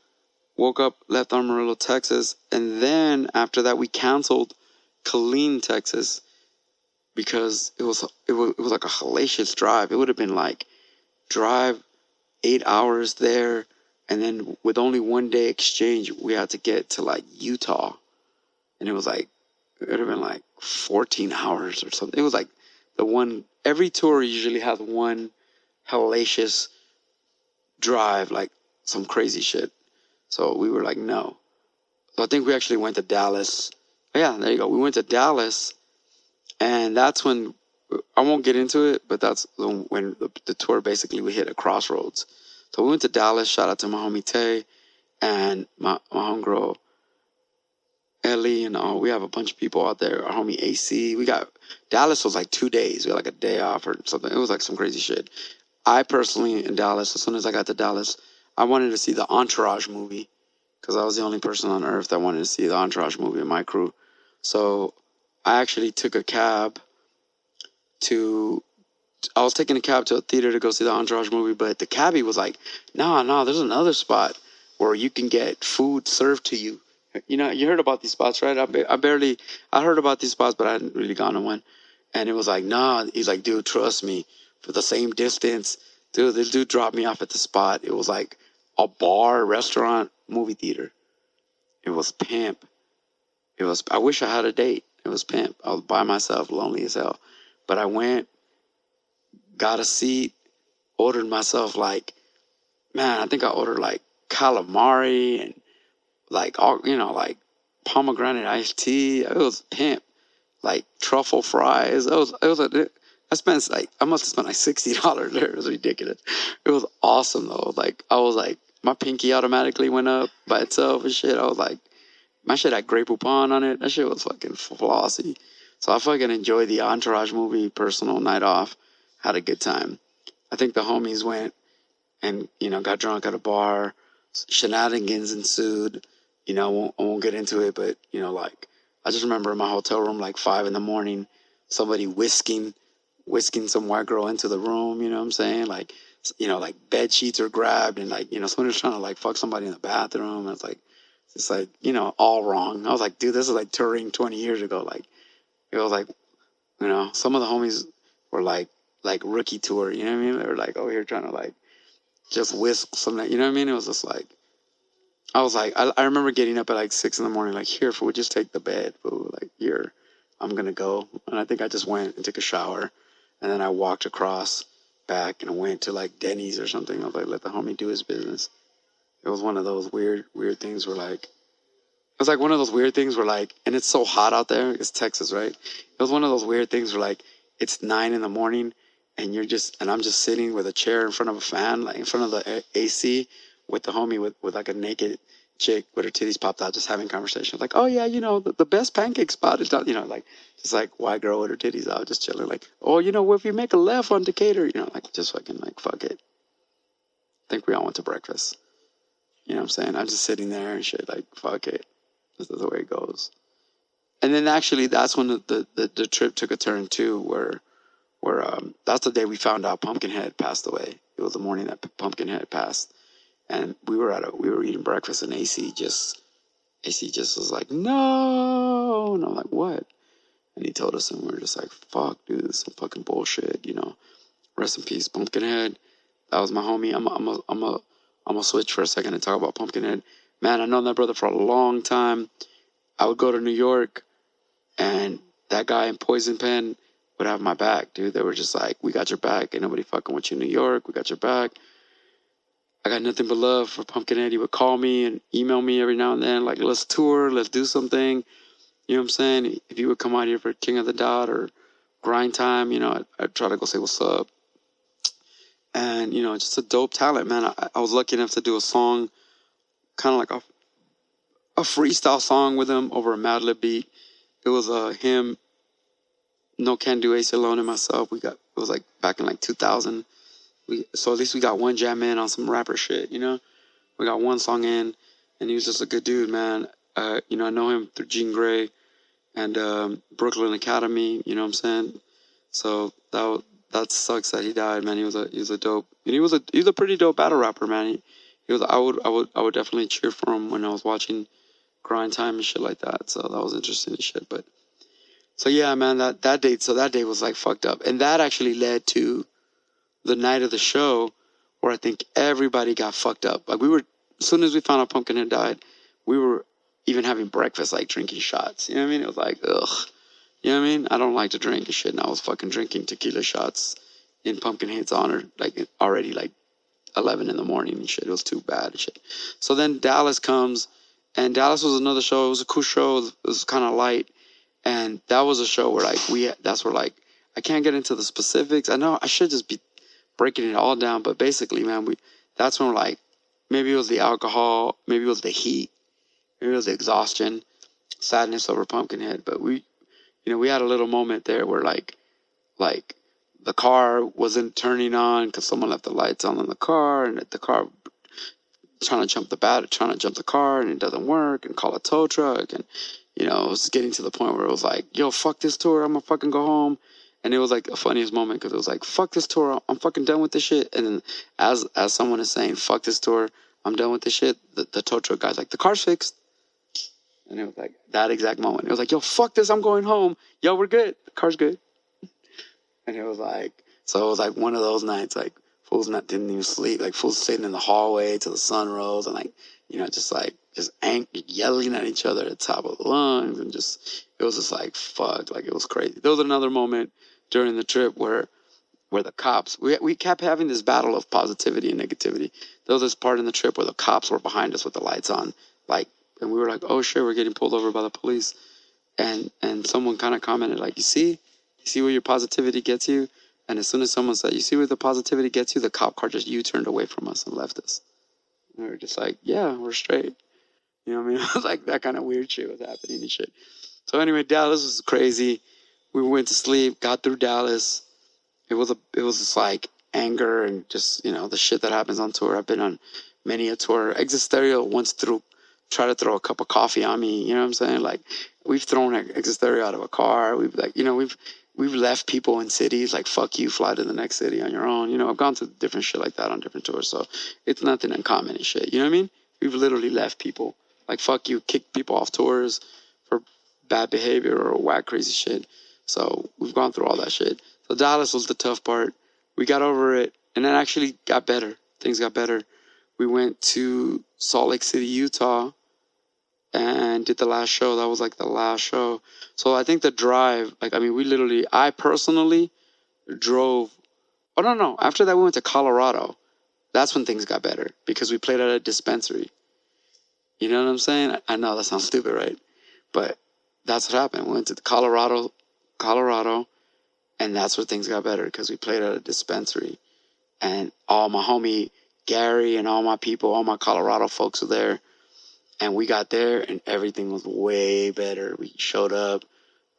Woke up, left Amarillo, Texas, and then after that, we canceled Killeen, Texas, because it was it was, it was like a hellacious drive. It would have been like drive eight hours there, and then with only one day exchange, we had to get to like Utah, and it was like it would have been like fourteen hours or something. It was like the one every tour usually has one hellacious drive, like some crazy shit. So we were like, no. So I think we actually went to Dallas. Oh, yeah, there you go. We went to Dallas, and that's when I won't get into it, but that's when the, the tour basically we hit a crossroads. So we went to Dallas. Shout out to my homie Tay and my my homegirl Ellie and all. We have a bunch of people out there. Our homie AC. We got Dallas was like two days. We had like a day off or something. It was like some crazy shit. I personally in Dallas, as soon as I got to Dallas, I wanted to see the Entourage movie because I was the only person on earth that wanted to see the Entourage movie in my crew. So I actually took a cab to. I was taking a cab to a theater to go see the Entourage movie, but the cabbie was like, "No, no, there's another spot where you can get food served to you." You know, you heard about these spots, right? I, ba- I barely, I heard about these spots, but I hadn't really gone to one. And it was like, nah. He's like, dude, trust me. For the same distance, dude, this dude dropped me off at the spot. It was like a bar, restaurant, movie theater. It was pimp. It was. I wish I had a date. It was pimp. I was by myself, lonely as hell. But I went, got a seat, ordered myself like, man, I think I ordered like calamari and like all you know, like pomegranate iced tea. It was pimp. Like truffle fries. It was. It was a. I spent like I must have spent like sixty dollars there. It was ridiculous. It was awesome though. Like I was like my pinky automatically went up by itself and shit. I was like, my shit had Grey Poupon on it. That shit was fucking flossy. So I fucking enjoyed the Entourage movie, personal night off. Had a good time. I think the homies went and you know got drunk at a bar. Shenanigans ensued. You know, I won't, I won't get into it, but you know, like I just remember in my hotel room, like five in the morning, somebody whisking, whisking some white girl into the room. You know what I'm saying? Like, you know, like bed sheets are grabbed, and like you know, someone was trying to like fuck somebody in the bathroom. And it's like, it's like you know, all wrong. I was like, dude, this is like touring 20 years ago. Like, it was like, you know, some of the homies were like, like rookie tour. You know what I mean? They were like oh, here trying to like just whisk something. You know what I mean? It was just like. I was like, I, I remember getting up at like six in the morning, like, here, fool, just take the bed, fool. Like, here, I'm gonna go. And I think I just went and took a shower, and then I walked across back and went to like Denny's or something. I was like, let the homie do his business. It was one of those weird, weird things where like, it was like one of those weird things where like, and it's so hot out there. It's Texas, right? It was one of those weird things where like, it's nine in the morning, and you're just, and I'm just sitting with a chair in front of a fan, like in front of the AC, with the homie with, with like a naked chick with her titties popped out, just having conversation Like, oh yeah, you know, the, the best pancake spot is down, you know, like just like white girl with her titties out, just chilling. Like, oh, you know, if you make a left on Decatur, you know, like just fucking like fuck it. I think we all went to breakfast. You know what I'm saying? I'm just sitting there and shit, like fuck it. This is the way it goes. And then actually, that's when the the, the, the trip took a turn too, where where um that's the day we found out Pumpkinhead passed away. It was the morning that Pumpkinhead passed and we were at a we were eating breakfast and AC just AC just was like no and I'm like what and he told us and we were just like fuck dude this is some fucking bullshit you know rest in peace Pumpkinhead that was my homie I'm a, I'm a, I'm a, I'm gonna switch for a second and talk about Pumpkinhead man I known that brother for a long time I would go to New York and that guy in Poison Pen would have my back, dude. They were just like, "We got your back. Ain't nobody fucking with you in New York. We got your back." I got nothing but love for Pumpkinhead. He would call me and email me every now and then, like, "Let's tour. Let's do something." You know what I'm saying? If he would come out here for King of the Dot or Grind Time, you know, I'd, I'd try to go say what's up. And you know, just a dope talent, man. I, I was lucky enough to do a song, kind of like a a freestyle song with him over a Madlib beat. It was uh, him, No Can Do Aceyalone, and myself. We got it was like back in like 2000. We so at least we got one jam in on some rapper shit, you know. We got one song in, and he was just a good dude, man. Uh, you know, I know him through Jean Grae and um, Brooklyn Academy. You know what I'm saying? So that that sucks that he died, man. He was a he was a dope, and he was a he was a pretty dope battle rapper, man. He, he was I would I would I would definitely cheer for him when I was watching grind time and shit like that. So that was interesting and shit. But so yeah, man, that that date. So that day was like fucked up, and that actually led to the night of the show where I think everybody got fucked up. Like we were as soon as we found out Pumpkinhead died, we were even having breakfast, like drinking shots. You know what I mean? It was like ugh. You know what I mean? I don't like to drink and shit, and I was fucking drinking tequila shots in Pumpkinhead's honor, like already like 11 in the morning and shit. It was too bad and shit. So then Dallas comes and Dallas was another show. It was a cool show. It was, was kind of light, and that was a show where like we that's where like I can't get into the specifics. I know I should just be breaking it all down, but basically, man, we that's when we're like maybe it was the alcohol, maybe it was the heat, maybe it was the exhaustion, sadness over Pumpkinhead. But we, you know, we had a little moment there where like like the car wasn't turning on because someone left the lights on in the car, and the car trying to jump the bat, trying to jump the car, and it doesn't work, and call a tow truck, and you know, it was getting to the point where it was like, yo, fuck this tour, I'm gonna fucking go home. And it was like the funniest moment because it was like, fuck this tour, I'm fucking done with this shit. And then as as someone is saying, fuck this tour, I'm done with this shit, the, the tow truck guy's like, the car's fixed. And it was like that exact moment. It was like, yo, fuck this, I'm going home. Yo, we're good. The car's good. (laughs) And it was like, so it was like one of those nights, like fools not didn't even sleep, like fools sitting in the hallway till the sun rose, and like you know, just like just ang- yelling at each other at the top of the lungs, and just it was just like fuck, like it was crazy. There was another moment during the trip where where the cops we we kept having this battle of positivity and negativity. There was this part in the trip where the cops were behind us with the lights on, like, and we were like, oh shit, we're getting pulled over by the police, and and someone kind of commented like, you see, you see where your positivity gets you. And as soon as someone said, "You see where the positivity gets you," the cop car just U-turned away from us and left us. And we were just like, "Yeah, we're straight." You know what I mean? (laughs) It was like that kind of weird shit was happening and shit. So anyway, Dallas was crazy. We went to sleep, got through Dallas. It was a, it was just like anger and just you know the shit that happens on tour. I've been on many a tour. Exit Stereo once threw, tried to throw a cup of coffee on me. You know what I'm saying? Like we've thrown Exit Stereo out of a car. We've like you know we've we've left people in cities like fuck you fly to the next city on your own you know i've gone to different shit like that on different tours so it's nothing uncommon and shit you know what i mean we've literally left people like fuck you kick people off tours for bad behavior or whack crazy shit so we've gone through all that shit so dallas was the tough part we got over it and then actually got better things got better we went to salt lake city utah and did the last show. That was like the last show. So I think the drive, like, I mean, we literally, I personally drove. Oh, no, no. After that, we went to Colorado. That's when things got better because we played at a dispensary. You know what I'm saying? I know that sounds (laughs) stupid, right? But that's what happened. We went to Colorado, Colorado, and that's where things got better because we played at a dispensary. And all my homie Gary and all my people, all my Colorado folks were there and we got there and everything was way better. We showed up.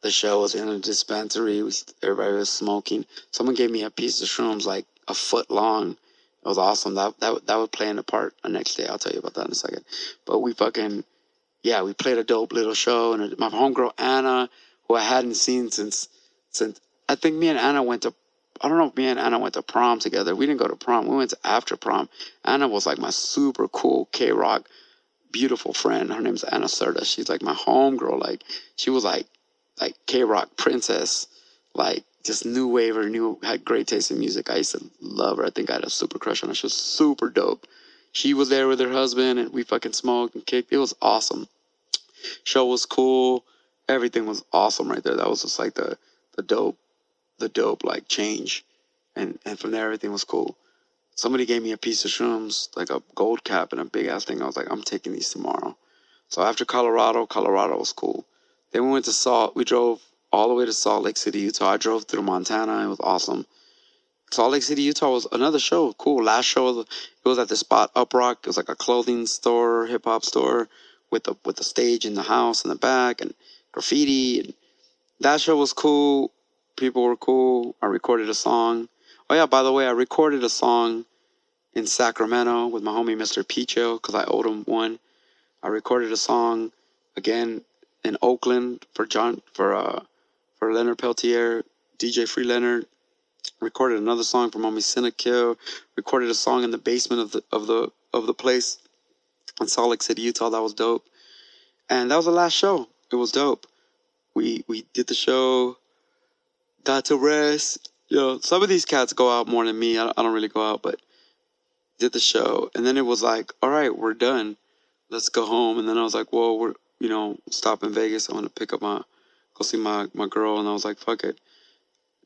The show was in a dispensary. We, everybody was smoking. Someone gave me a piece of shrooms like a foot long. It was awesome. That that that would play in the part the next day. I'll tell you about that in a second. But we fucking yeah, we played a dope little show. And my homegirl Anna, who I hadn't seen since since I think me and Anna went to I don't know if me and Anna went to prom together. We didn't go to prom. We went to after prom. Anna was like my super cool KROQ beautiful friend. Her name's Anna Serta. She's like my homegirl. Like she was like like KROQ princess. Like just new wave or new had great taste in music. I used to love her. I think I had a super crush on her. She was super dope. She was there with her husband and we fucking smoked and kicked. It was awesome. Show was cool. Everything was awesome right there. That was just like the the dope the dope like change, and and from there everything was cool. Somebody gave me a piece of shrooms, like a gold cap and a big ass thing. I was like, I'm taking these tomorrow. So after Colorado, Colorado was cool. Then we went to Salt. We drove all the way to Salt Lake City, Utah. I drove through Montana. It was awesome. Salt Lake City, Utah was another show. Cool. Last show, it was at the spot Uprok. It was like a clothing store, hip hop store with the with the stage in the house in the back and graffiti. That show was cool. People were cool. I recorded a song. Oh yeah, by the way, I recorded a song in Sacramento with my homie Mr. Picho because I owed him one. I recorded a song again in Oakland for John for uh for Leonard Peltier, DJ Free Leonard. Recorded another song for Mommy Cinekill. Recorded a song in the basement of the of the of the place in Salt Lake City, Utah. That was dope. And that was the last show. It was dope. We we did the show. Got to rest. You know, some of these cats go out more than me. I, I don't really go out, but did the show. And then it was like, all right, we're done. Let's go home. And then I was like, well, we're you know, stop in Vegas. I want to pick up my go see my my girl. And I was like, fuck it.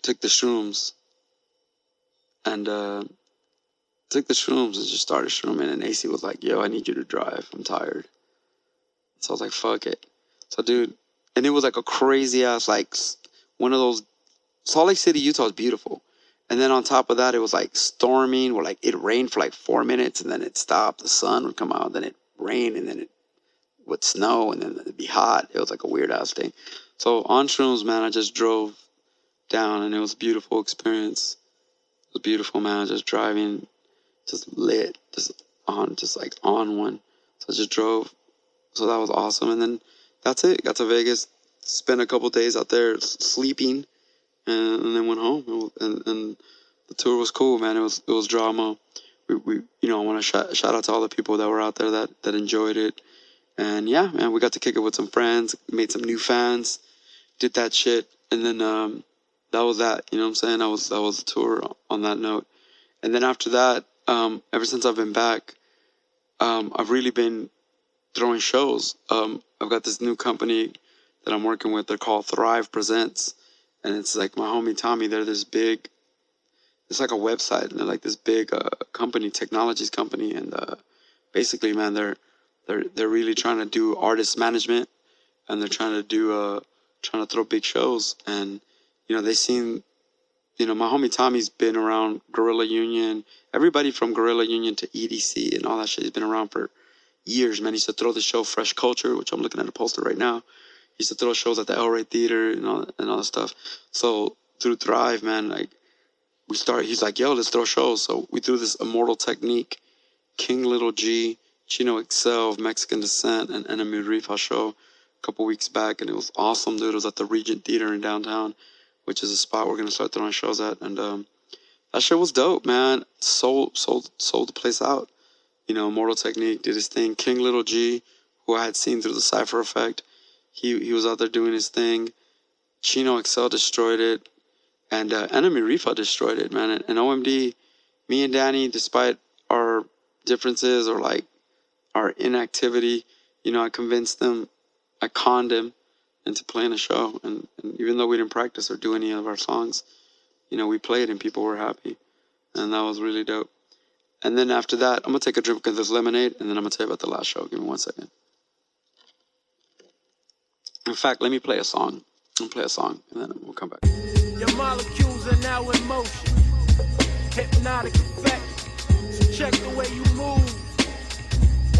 Took the shrooms. And uh took the shrooms and just started shrooming. And AC was like, yo, I need you to drive. I'm tired. So I was like, fuck it. So, dude, and it was like a crazy ass, like one of those. Salt Lake City, Utah is beautiful. And then on top of that, it was like storming, where like it rained for like four minutes and then it stopped. The sun would come out, then it rained, and then it would snow, and then it'd be hot. It was like a weird ass thing. So on shrooms, man, I just drove down, and it was a beautiful experience. It was beautiful, man. Just driving, just lit, just on, just like on one. So I just drove. So that was awesome. And then that's it. Got to Vegas, spent a couple days out there sleeping, and, and then went home. And, and the tour was cool, man. It was it was drama. We, we you know I want to shout, shout out to all the people that were out there that that enjoyed it. And yeah, man, we got to kick it with some friends, made some new fans, did that shit, and then um, that was that. You know what I'm saying? That was that was the tour on that note. And then after that, um, ever since I've been back, um, I've really been throwing shows. Um, I've got this new company that I'm working with. They're called Thrive Presents, and it's like my homie Tommy. They're this big. It's like a website, and they're like this big uh, company, technologies company, and uh, basically, man, they're they're they're really trying to do artist management, and they're trying to do uh trying to throw big shows, and you know they seen, you know, my homie Tommy's been around Guerilla Union, everybody from Guerilla Union to EDC and all that shit. He's been around for years, man. He used to throw the show Fresh Culture, which I'm looking at a poster right now. He used to throw shows at the El Rey Theater and all and all that stuff. So through Thrive, man, like we start. He's like, "Yo, let's throw shows." So we threw this Immortal Technique, King Lil G, Chino XL of Mexican descent, and Enemy Rifa show a couple weeks back, and it was awesome, dude. It was at the Regent Theater in downtown, which is a spot we're gonna start throwing shows at, and um, that shit was dope, man. Sold, sold, sold the place out. You know, Mortal Technique did his thing. King Lil G, who I had seen through the Cypher Effect, he he was out there doing his thing. Chino XL destroyed it, and uh, Enemy Rifa destroyed it, man. And, and OMD, me and Danny, despite our differences or like our inactivity, you know, I convinced them, I conned him into playing a show. And, and even though we didn't practice or do any of our songs, you know, we played and people were happy. And that was really dope. And then after that, I'm gonna take a drink of this lemonade, and then I'm gonna tell you about the last show. Give me one second. In fact, let me play a song. I'm play a song, and then we'll come back. Your molecules are now in motion. Hypnotic effect. So check the way you move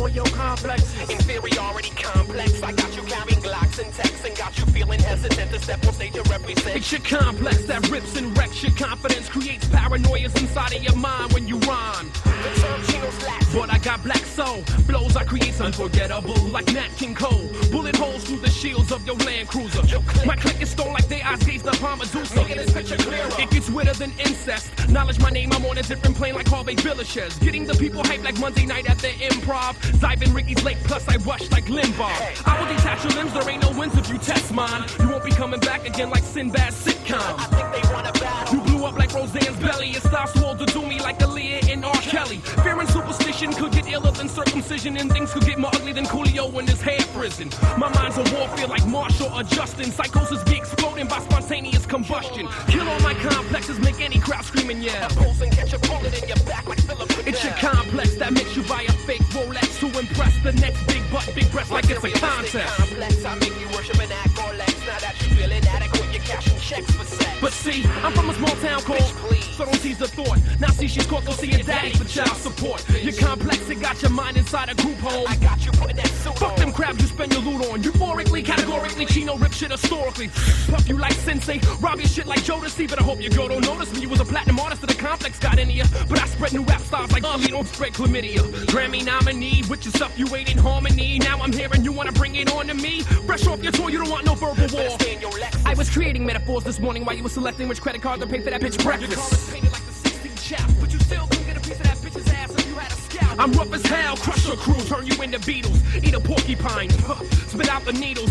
on your complexes. Inferiority complex. I got you carrying Glocks and texts and got you feeling hesitant to step on stage to represent. It's your complex that rips and wrecks your confidence, creates paranoias inside of your mind when you rhyme. The term Chino's last. But I got black soul, blows I create unforgettable, like Nat King Cole. Bullet holes through the shields of your Land Cruiser. My click is stone they eyes gazed upon Medusa. Making this picture clearer. It gets wetter than incest. Knowledge my name, I'm on a different plane like Hervé Villechaize. Getting the people hyped like Monday night at the improv. Ziving Ricky's Lake, plus I rush like Limbaugh. I will detach your limbs, there ain't no wins if you test mine. You won't be coming back again like Sinbad's sitcom. I think they want a battle. You up like Roseanne's belly. It starts to all to me like Aaliyah and R. Kelly. Fear and superstition could get iller than circumcision, and things could get more ugly than Coolio in his hair prison. My mind's a warfare like Marshall or Justin. Psychosis be exploding by spontaneous combustion. Kill all my complexes, make any crowd screaming, yeah. And catch a bullet in your back like Philip It's your complex that makes you buy a fake Rolex to impress the next big butt, big breast like it's a contest. Complex, I make you worship and act lex. Now that you feel inadequate, you're cashing checks for sex. But see, I'm from a small town called Bitch. So don't tease the thought. Now see she's caught, go see your daddy for child support. You're complex, it got your mind inside a group home. I got you putting that suit Fuck on. them crabs you spend your loot on. Euphorically, categorically, Chino rip shit historically. Puff you like Sensei, rob your shit like Jodeci. But I hope your girl don't notice me. You was a platinum artist, and the complex got into ya. But I spread new rap styles like Ugly, don't spread chlamydia. Grammy nominee, with your stuff you ain't in harmony. Now I'm here and you wanna bring it on to me. Fresh off your tour, you don't want no verbal war. Better stay in your Lexus. I was creating metaphors this morning while you were selecting which credit card to pay for that bitch breakfast. Your car is painted like the 16 chap, but you still get a piece of that bitch's ass if you had a scalp. I'm rough as hell, crush your crew, turn you into Beatles, eat a porcupine, spit out the needles.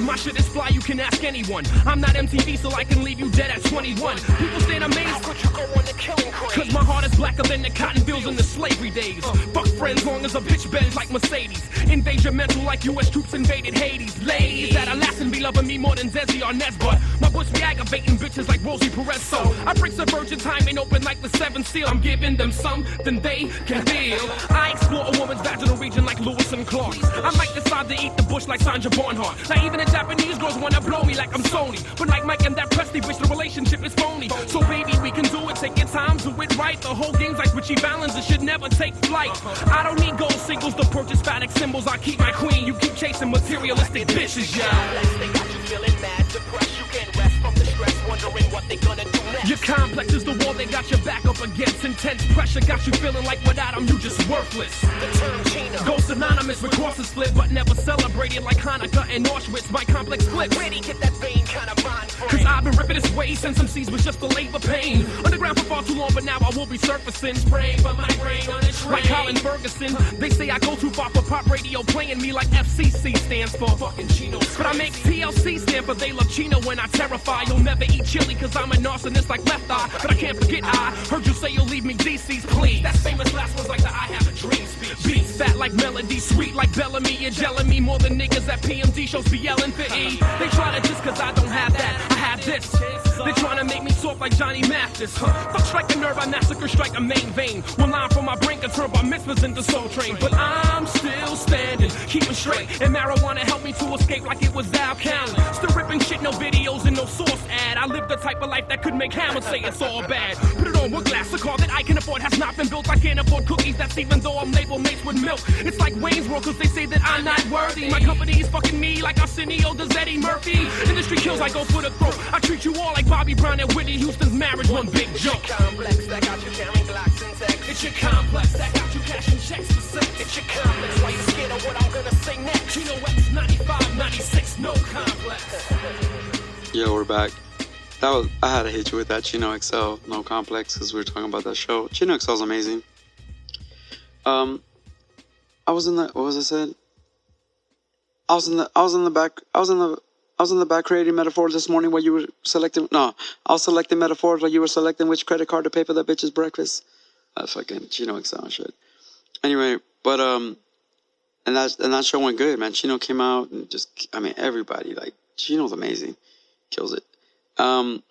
My shit is fly, you can ask anyone. I'm not MTV, so I can leave you dead at 21. People stand amazed. could you go on the killing Cause my heart is blacker than the cotton fields in the slavery days. Fuck friends long as a bitch bends like Mercedes. Invade your mental like US troops invaded Hades. Ladies that are lasting be loving me more than Desi Arnaz, but my bush be aggravating bitches like Rosie Perez. So I break subvergent time and open like the seventh seal. I'm giving them something they can feel. I explore a woman's vaginal region like Lewis and Clark. I might decide to eat the bush like Sandra Bernhard. Now even the Japanese girls wanna blow me like I'm Sony. But like Mike and that Presley bitch, the relationship is phony. So baby, we can do it. Take your time, do it right. The whole game's like Ritchie Valens. It should never take flight. I don't need gold singles to purchase phatic symbols. I keep my queen. You keep chasing materialistic bitches, yeah. They got you feeling mad, depressed. You can't from the stress, wondering what they gonna do next. Your complex is the wall they got your back up against. Intense pressure got you feeling like without them you just worthless. The term Chino. Ghost anonymous with crosses split, but never celebrated like Hanukkah and Auschwitz. My complex flips. Ready, get that vein kind of mind frame. Cause I've been ripping this way since some seas was just a labor pain. Underground for far too long, but now I will be surfacing. Spraying for my brain on the train. Like Colin Ferguson. They say I go too far for pop radio, playing me like FCC stands for fucking Chino. But I make TLC stand for they love Chino when I terrify. You'll never eat chili cause I'm a narcissist like left eye. But I can't forget I heard you say you'll leave me DC's please. That's famous last words like the I have. Beats fat like melody, sweet like Bellamy. You're me more than niggas at PMD shows be yelling for E. They try to just cause I don't have that. I have this. They're trying to make me soft like Johnny Mathis. Huh? Fuck strike a nerve, I massacre, strike a main vein. One line from my brain can turn my mitzvahs into soul train. But I'm still standing, keeping straight. And marijuana helped me to escape like it was Al Callen. Still ripping shit, no videos and no source ad. I live the type of life that could make Hammer say it's all bad. Put it on with glass, a car that I can afford has not been built. I can't afford cookies, that's even though I'm labeled mates with milk. It's like Wayne's World, cause they say that I'm not worthy. My company is fucking me like Arsenio does Eddie Murphy. Industry kills, I go for the throat. I treat you all like Bobby Brown and Whitney Houston's marriage, one big joke. Complex, that got you carrying Glocks and texts. It's your complex that got you cashing checks for sex. It's your complex, why you scared of what I'm gonna say next? Chino X 95, 96, no complex. (laughs) Yo, we're back. That was I had to hit you with that Chino XL, no complex, because we were talking about that show. Chino XL is amazing. Um, I was in the what was I said? I was in the I was in the back I was in the I was in the back creating metaphors this morning while you were selecting. No, I was selecting metaphors while you were selecting which credit card to pay for that bitch's breakfast. That's fucking Chino and shit. Anyway, but um, and that and that show went good, man. Chino came out and just I mean everybody like Chino's amazing, kills it. Um,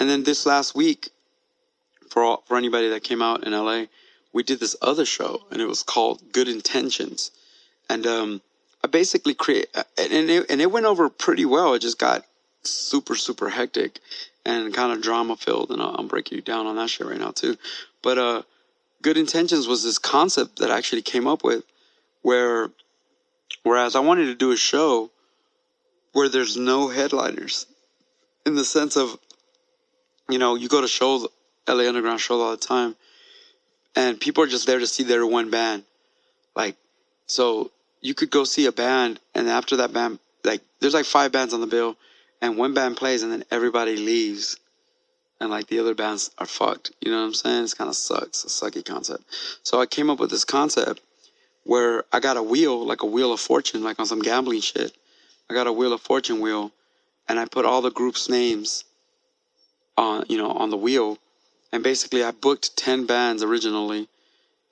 and then this last week, for all, for anybody that came out in LA, we did this other show and it was called Good Intentions, and um, I basically create and it, and it went over pretty well. It just got super super hectic and kind of drama filled, and I'll, I'll break you down on that shit right now too. But uh, Good Intentions was this concept that I actually came up with, where whereas I wanted to do a show where there's no headliners, in the sense of, you know, you go to shows, LA Underground shows all the time, and people are just there to see their one band, like, so you could go see a band, and after that band, like, there's like five bands on the bill, and one band plays, and then everybody leaves and like the other bands are fucked. You know what I'm saying? It's kind of sucks. A sucky concept. So I came up with this concept where I got a wheel, like a wheel of fortune, like on some gambling shit. I got a wheel of fortune wheel, and I put all the groups' names on you know on the wheel, and basically I booked ten bands originally,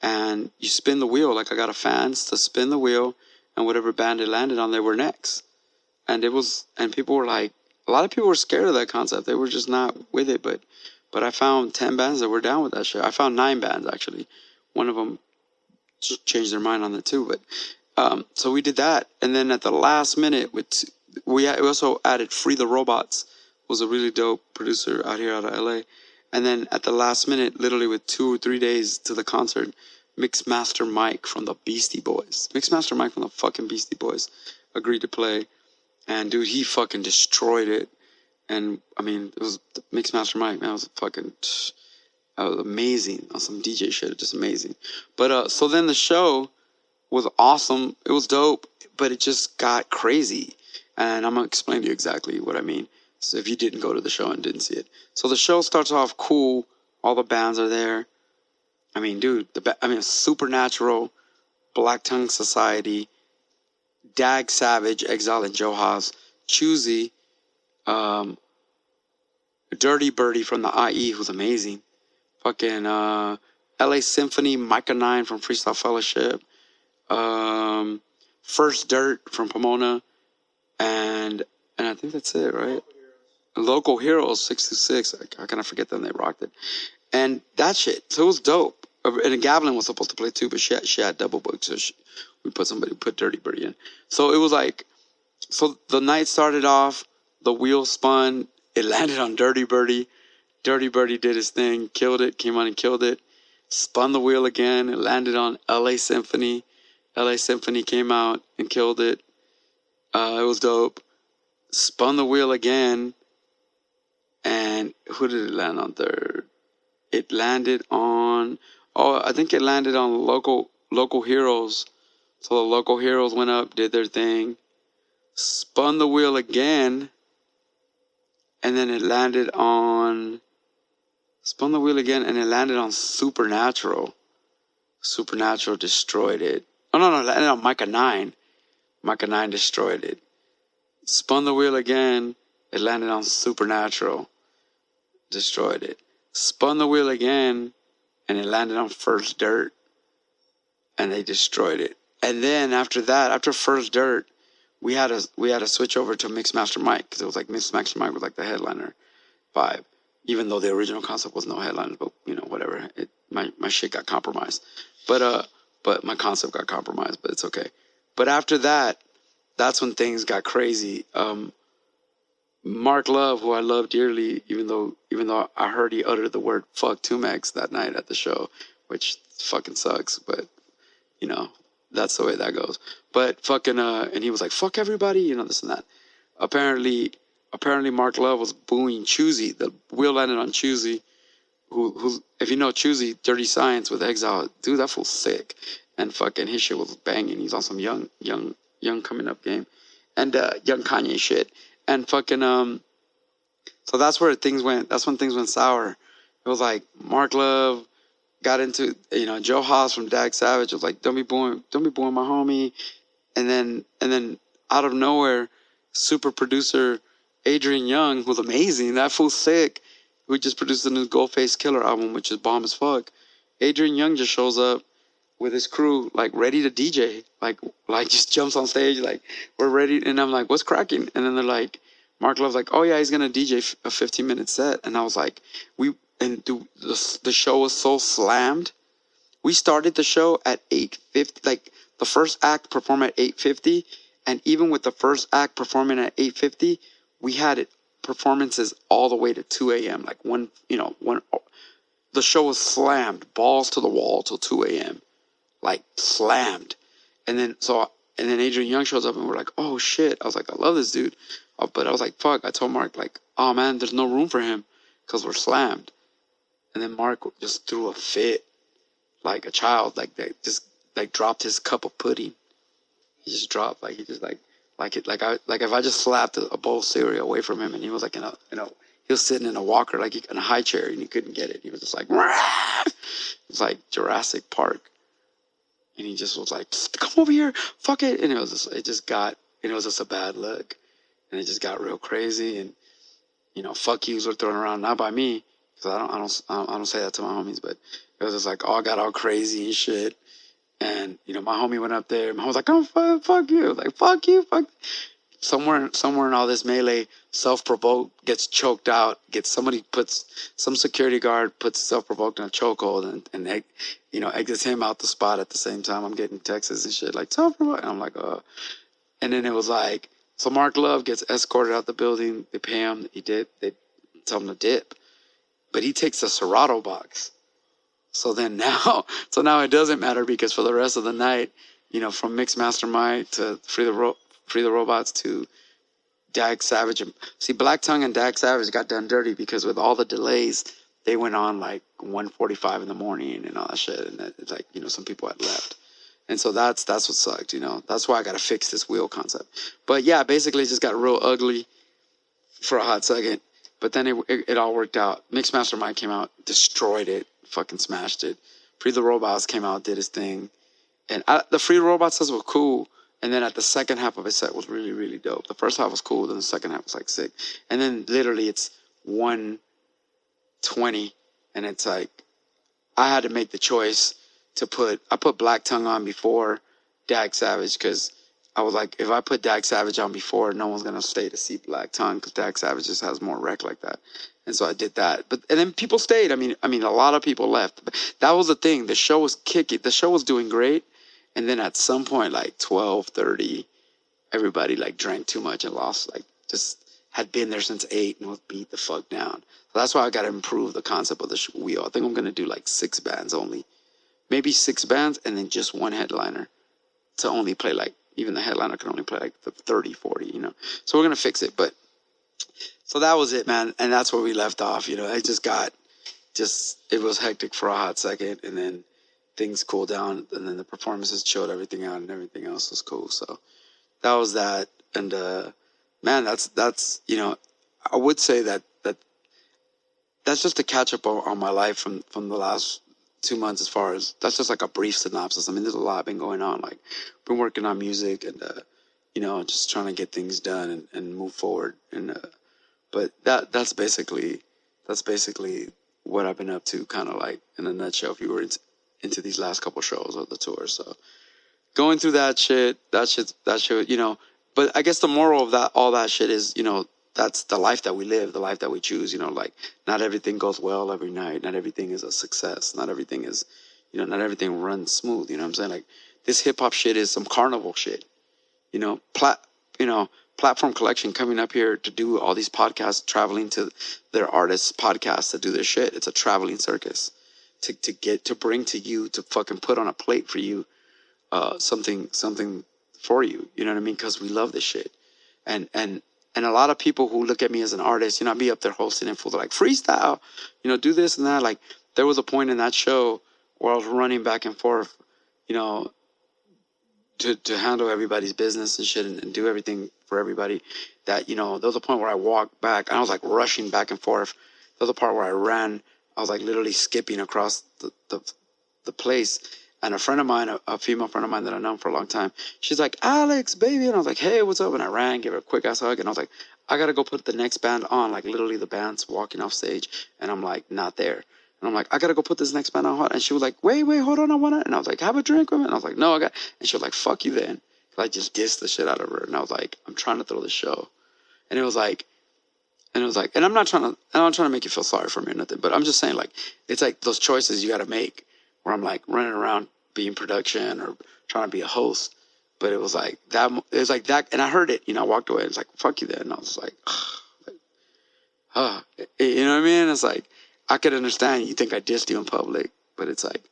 and you spin the wheel like I got a fans to spin the wheel, and whatever band it landed on, they were next, and it was and people were like a lot of people were scared of that concept. They were just not with it, but but I found ten bands that were down with that shit. I found nine bands actually. One of them changed their mind on it too, but um, so we did that, and then at the last minute, with we we also added Free the Robots, was a really dope producer out here out of LA, and then at the last minute, literally with two or three days to the concert, Mixmaster Mike from the Beastie Boys, Mixmaster Mike from the fucking Beastie Boys, agreed to play, and dude, he fucking destroyed it, and I mean, it was Mixmaster Mike, man, it was fucking. That was amazing on some DJ shit, just amazing. But uh, so then the show was awesome. It was dope, but it just got crazy. And I'm gonna explain to you exactly what I mean. So if you didn't go to the show and didn't see it, so the show starts off cool. All the bands are there. I mean, dude, the ba- I mean, Supernatural, Black Tongue Society, Dag Savage, Exile and Joe Haas, Choosey, um, Dirty Birdie from the IE, who's amazing. Fucking uh, LA Symphony, Micah Nine from Freestyle Fellowship, um, First Dirt from Pomona, and and I think that's it, right? Local Heroes six two six. I, forget them. They rocked it, and that shit. So it was dope. Uh, And Gavlyn was supposed to play too, but she had, she had double booked, so she, we put somebody put Dirty Birdie in. So it was like, so the night started off. The wheel spun. It (laughs) landed on Dirty Birdie. Dirty Birdie did his thing, killed it, came on and killed it. Spun the wheel again. It landed on LA Symphony. LA Symphony came out and killed it. Uh, it was dope. Spun the wheel again. And who did it land on third? It landed on oh, I think it landed on local local heroes. So the local heroes went up, did their thing, spun the wheel again, and then it landed on spun the wheel again and it landed on Supernatural. Supernatural destroyed it. Oh no no, landed on Micah Nine. Micah Nine destroyed it. Spun the wheel again, it landed on Supernatural. Destroyed it. Spun the wheel again, and it landed on First Dirt. And they destroyed it. And then after that, after First Dirt, we had a we had to switch over to Mixmaster Mike because it was like Mixmaster Mike was like the headliner vibe. Even though the original concept was no headliner, but you know whatever. It my my shit got compromised, but uh, but my concept got compromised. But it's okay. But after that, that's when things got crazy. Um, Mark Luv, who I love dearly, even though even though I heard he uttered the word "fuck 2Mex" that night at the show, which fucking sucks. But you know that's the way that goes. But fucking uh, and he was like "fuck everybody," you know this and that. Apparently, apparently Mark Luv was booing Choosey. The wheel landed on Choosey, who who if you know Choosey, Dirty Science with Exile, dude, that fool's sick. And fucking his shit was banging. He's on some young young young coming up game, and uh, young Kanye shit and fucking um so that's where things went that's when things went sour. It was like mark luv got into you know johaz from dag savage was like don't be booing don't be booing my homie. And then and then out of nowhere super producer adrian younge was amazing that fool's sick. Who just produced the new ghostface killah album which is bomb as fuck. Adrian younge just shows up with his crew, like ready to DJ, like like (laughs) just jumps on stage, like we're ready, and I'm like, what's cracking? And then they're like, Mark Luv's like, oh yeah, he's gonna DJ a 15 minute set, and I was like, we and the the, the show was so slammed. We started the show at 8:50, like the first act performed at 8:50, and even with the first act performing at 8:50, we had it performances all the way to 2 a.m. Like one, you know, one. The show was slammed, balls to the wall till 2 a.m like slammed. And then so and then Adrian Younge shows up and we're like, oh shit. I was like, I love this dude. Uh, But I was like, fuck. I told Mark like, oh man, there's no room for him because we're slammed. And then Mark just threw a fit, like a child, like that, just like dropped his cup of pudding. He just dropped, like he just like, like it, like I, like if I just slapped a, a bowl of cereal away from him and he was like in a, you know, he was sitting in a walker, like he, in a high chair and he couldn't get it. He was just like, it was like Jurassic Park and he just was like, "Come over here, fuck it," and it was just, it just got, and it was just a bad look, and it just got real crazy, and you know, fuck yous were thrown around, not by me, because I don't, I don't, I don't, say that to my homies, but it was just like, oh, I got all crazy and shit. And, you know, my homie went up there, and I was like, oh, fuck, fuck you. Like, fuck you, fuck. Somewhere, somewhere in all this melee, self-provoked, gets choked out, gets somebody puts, some security guard puts self-provoked in a chokehold and, and egg, you know, exits him out the spot at the same time. I'm getting texts and shit, like, self-provoked. And I'm like, uh, and then it was like, so Mark Luv gets escorted out the building. They pay him. He did. They tell him to dip, but he takes the Serato box. So then now, (laughs) so now it doesn't matter because for the rest of the night, you know, from Mix Mastermind to Free the Ro- Free the Robots to Dag Savage. See, Black Tongue and Dag Savage got done dirty because with all the delays, they went on like 1:45 in the morning and all that shit, and it's like you know some people had left. And so that's that's what sucked, you know. That's why I got to fix this wheel concept. But yeah, basically it just got real ugly for a hot second. But then it, it, it all worked out. Mix Mastermind came out, destroyed it, fucking smashed it. Free the Robots came out, did his thing. And I, the Free Robots says was cool. And then at the second half of his set was really, really dope. The first half was cool, then the second half was like sick. And then literally it's 120. And it's like, I had to make the choice to put I put Black Tongue on before Dag Savage because I was like, if I put Dag Savage on before, no one's gonna stay to see Black Tongue because Dag Savage just has more wreck like that. And so I did that. But and then people stayed. I mean, I mean, a lot of people left. But that was the thing. The show was kicking. The show was doing great. And then at some point, like twelve thirty, everybody like drank too much and lost. Like just had been there since eight and was beat the fuck down. So that's why I got to improve the concept of the wheel. I think I'm gonna do like six bands only maybe six bands and then just one headliner to only play like even the headliner can only play like the 30 40 you know so we're gonna fix it but so that was it man and that's where we left off you know i just got just it was hectic for a hot second and then things cooled down and then the performances chilled everything out and everything else was cool so that was that and uh man that's that's you know i would say that that that's just a catch up on, on my life from from the last two months as far as that's just like a brief synopsis. I mean, there's a lot been going on. Like, been working on music and, uh, you know, just trying to get things done and, and move forward. And, uh, but that, that's basically, that's basically what I've been up to kind of like in a nutshell, if you were into, these last couple shows of the tour. So going through that shit, that shit, that shit, you know, but I guess the moral of that, all that shit is, you know, that's the life that we live, the life that we choose. You know, like not everything goes well every night. Not everything is a success. Not everything is, you know, not everything runs smooth. You know what I'm saying? Like this hip hop shit is some carnival shit. You know, plat, you know, platform collection coming up here to do all these podcasts, traveling to their artists' podcasts to do their shit. It's a traveling circus to to get to bring to you to fucking put on a plate for you, uh, something something for you. You know what I mean? Because we love this shit, and and and a lot of people who look at me as an artist, you know, I'd be up there hosting and are like freestyle, you know, do this and that. Like there was a point in that show where I was running back and forth, you know, to to handle everybody's business and shit and, and do everything for everybody. That you know, there was a point where I walked back and I was like rushing back and forth. There was a part where I ran. I was like literally skipping across the the, the place. And a friend of mine, a, a female friend of mine that I've known for a long time, she's like, Alex, baby. And I was like, hey, what's up? And I ran, gave her a quick ass hug. And I was like, I got to go put the next band on. Like, literally, the band's walking off stage. And I'm like, not there. And I'm like, I got to go put this next band on. Hot. And she was like, wait, wait, hold on. I want to. And I was like, have a drink with me. And I was like, no, I got. And she was like, fuck you then. I just dissed the shit out of her. And I was like, I'm trying to throw the show. And it was like, and it was like, and I'm not trying to, I'm trying to make you feel sorry for me or nothing, but I'm just saying, like, it's like those choices you got to make where I'm like running around being production or trying to be a host. But it was like that, it was like that, and I heard it, you know, I walked away, and it's like, fuck you then. And I was like, (sighs) ah, you know what I mean? It's like, I could understand you think I dissed you in public, but it's like,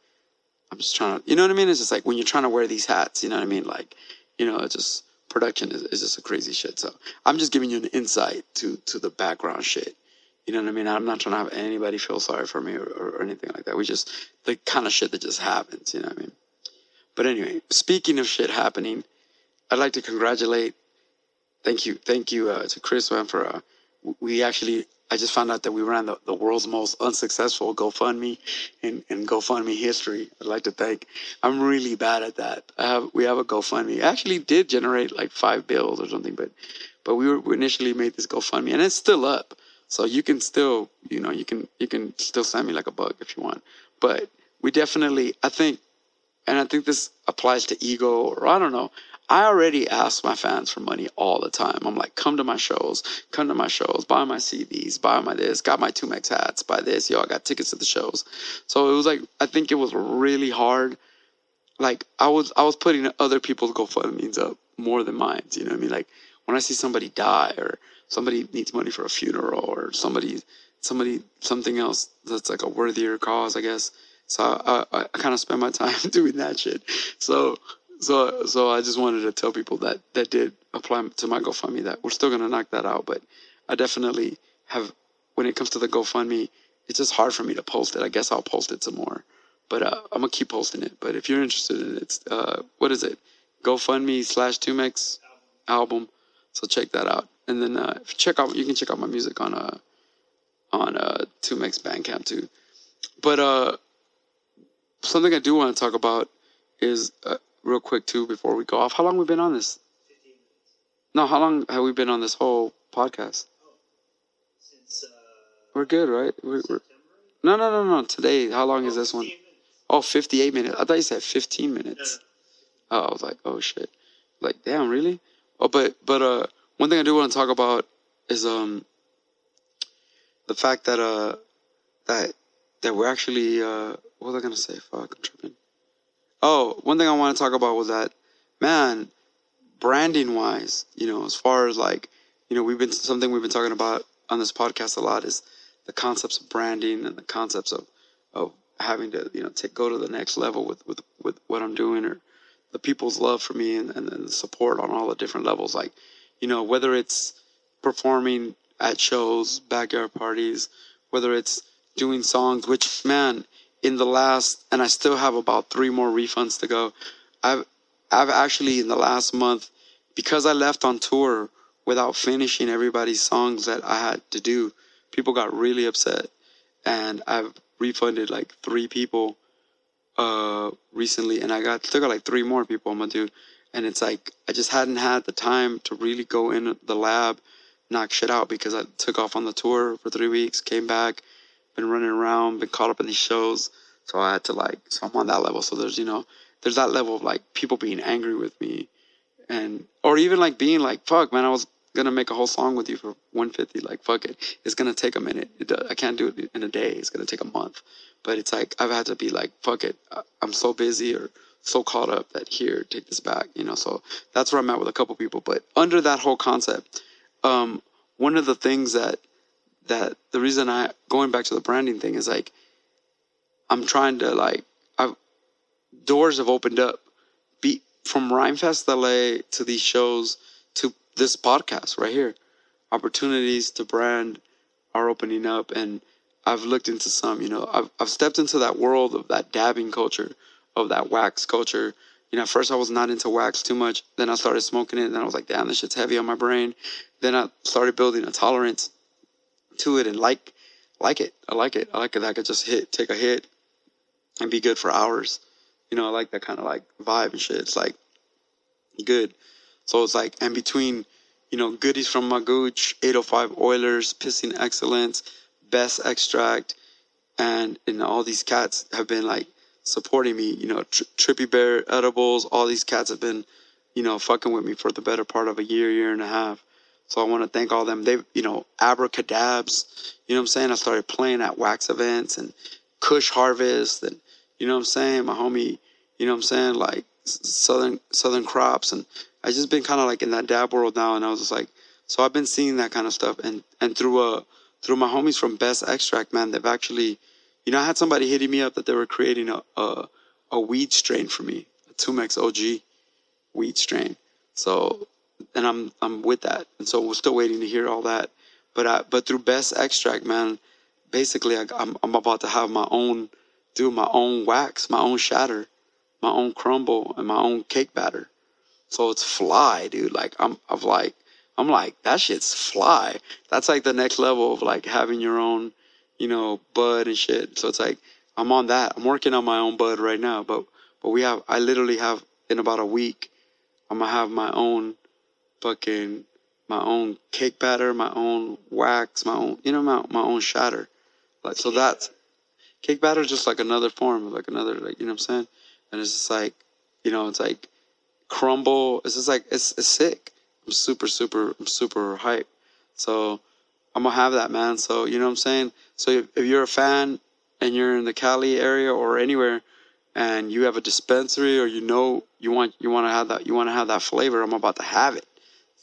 I'm just trying to, you know what I mean? It's just like when you're trying to wear these hats, you know what I mean? Like, you know, it's just, production is, is just a crazy shit. So I'm just giving you an insight to to the background shit. You know what I mean? I'm not trying to have anybody feel sorry for me or, or, anything like that. We just the kind of shit that just happens. You know what I mean? But anyway, speaking of shit happening, I'd like to congratulate. Thank you, thank you uh, to Chris man for. Uh, we actually, I just found out that we ran the, the world's most unsuccessful GoFundMe in, in GoFundMe history. I'd like to thank. I'm really bad at that. I have we have a GoFundMe. It actually did generate like five bills or something, but but we were we initially made this GoFundMe and it's still up. So you can still, you know, you can you can still send me like a bug if you want. But we definitely, I think, and I think this applies to ego or I don't know. I already ask my fans for money all the time. I'm like, come to my shows, come to my shows, buy my CDs, buy my this, got my 2Mex hats, buy this, yo, I got tickets to the shows. So it was like, I think it was really hard. Like I was, I was putting other people's GoFundMe's up more than mine. You know what I mean? Like when I see somebody die or somebody needs money for a funeral or somebody, somebody, something else that's like a worthier cause, I guess. So I, I, I kind of spend my (laughs) time doing that shit. So so so I just wanted to tell people that that did apply to my GoFundMe that we're still gonna knock that out, but I definitely have when it comes to the GoFundMe, it's just hard for me to post it. I guess I'll post it some more, but uh, I'm gonna keep posting it. But if you're interested in it, it's uh, what is it? GoFundMe slash 2Mex album. So check that out, and then uh, check out you can check out my music on uh on uh 2Mex Bandcamp too. But uh, something I do want to talk about is uh, real quick too before we go off. How long we been on this? No, how long have we been on this whole podcast? We're good, right? We're, we're, no, no, no, no. Today, how long is this one? Oh, 58 minutes. I thought you said 15 minutes. Oh, I was like, oh shit. Like, damn, really? Oh, but but uh, one thing I do want to talk about is um the fact that uh that that we're actually uh what was I gonna say? Fuck, I'm tripping. Oh, one thing I want to talk about was that, man, branding wise, you know, as far as like, you know, we've been something we've been talking about on this podcast a lot is the concepts of branding and the concepts of of having to, you know, take go to the next level with with with what I'm doing or the people's love for me and, and, and the support on all the different levels. Like, you know, whether it's performing at shows, backyard parties, whether it's doing songs, which man, in the last, and I still have about three more refunds to go. I've, I've actually in the last month, because I left on tour without finishing everybody's songs that I had to do, people got really upset, and I've refunded like three people, uh, recently, and I got still got like three more people I'm gonna do, and it's like I just hadn't had the time to really go in the lab, knock shit out because I took off on the tour for three weeks, came back been running around, been caught up in these shows. So I had to like, so I'm on that level. So there's, you know, there's that level of like people being angry with me and, or even like being like, fuck, man, I was going to make a whole song with you for 150. Like, fuck it. It's going to take a minute. It, I can't do it in a day. It's going to take a month. But it's like, I've had to be like, fuck it. I'm so busy or so caught up that here, take this back, you know? So that's where I'm at with a couple people. But under that whole concept, um, one of the things that that the reason I going back to the branding thing is like I'm trying to like I've doors have opened up be from Rhymefest LA to these shows to this podcast right here. Opportunities to brand are opening up and I've looked into some, you know, I've I've stepped into that world of that dabbing culture, of that wax culture. You know, at first I was not into wax too much. Then I started smoking it and I was like, damn, this shit's heavy on my brain. Then I started building a tolerance to it and like like it. I like it. I like it. I could just hit, take a hit, and be good for hours. You know, I like that kind of like vibe and shit. It's like good. So it's like, and between, you know, goodies from Magooch, 805 Oilers, Pissing Excellence, Best Extract, and and all these cats have been like supporting me. You know, Tri- Trippy Bear Edibles, all these cats have been, you know, fucking with me for the better part of a year, year and a half. So I want to thank all them. They, you know, Abracadabs. You know what I'm saying? I started playing at wax events and Kush Harvest, and you know what I'm saying. My homie, you know what I'm saying, like Southern Southern Crops, and I just been kind of like in that dab world now, and I was just like, so I've been seeing that kind of stuff, and and through a, through my homies from Best Extract, man, they've actually, you know, I had somebody hitting me up that they were creating a a, a weed strain for me, a 2Mex OG weed strain. So and I'm I'm with that, and so we're still waiting to hear all that. But I, but through Best Extract, man, basically I, I'm I'm about to have my own, do my own wax, my own shatter, my own crumble, and my own cake batter. So it's fly, dude. Like I'm I'm like I'm like that shit's fly. That's like the next level of like having your own, you know, bud and shit. So it's like I'm on that. I'm working on my own bud right now, but but we have I literally have in about a week I'm gonna have my own fucking my own cake batter, my own wax, my own, you know, my, my own shatter. Like, so that's cake batter is just like another form, of like another, like, you know what I'm saying? And it's just like, you know, it's like crumble. It's just like, it's, it's sick. I'm super, super, I'm super hype. So I'm gonna have that, man. So, you know what I'm saying? So if, if you're a fan and you're in the Cali area or anywhere and you have a dispensary or you know you want, you want to have that, you want to have that flavor, I'm about to have it.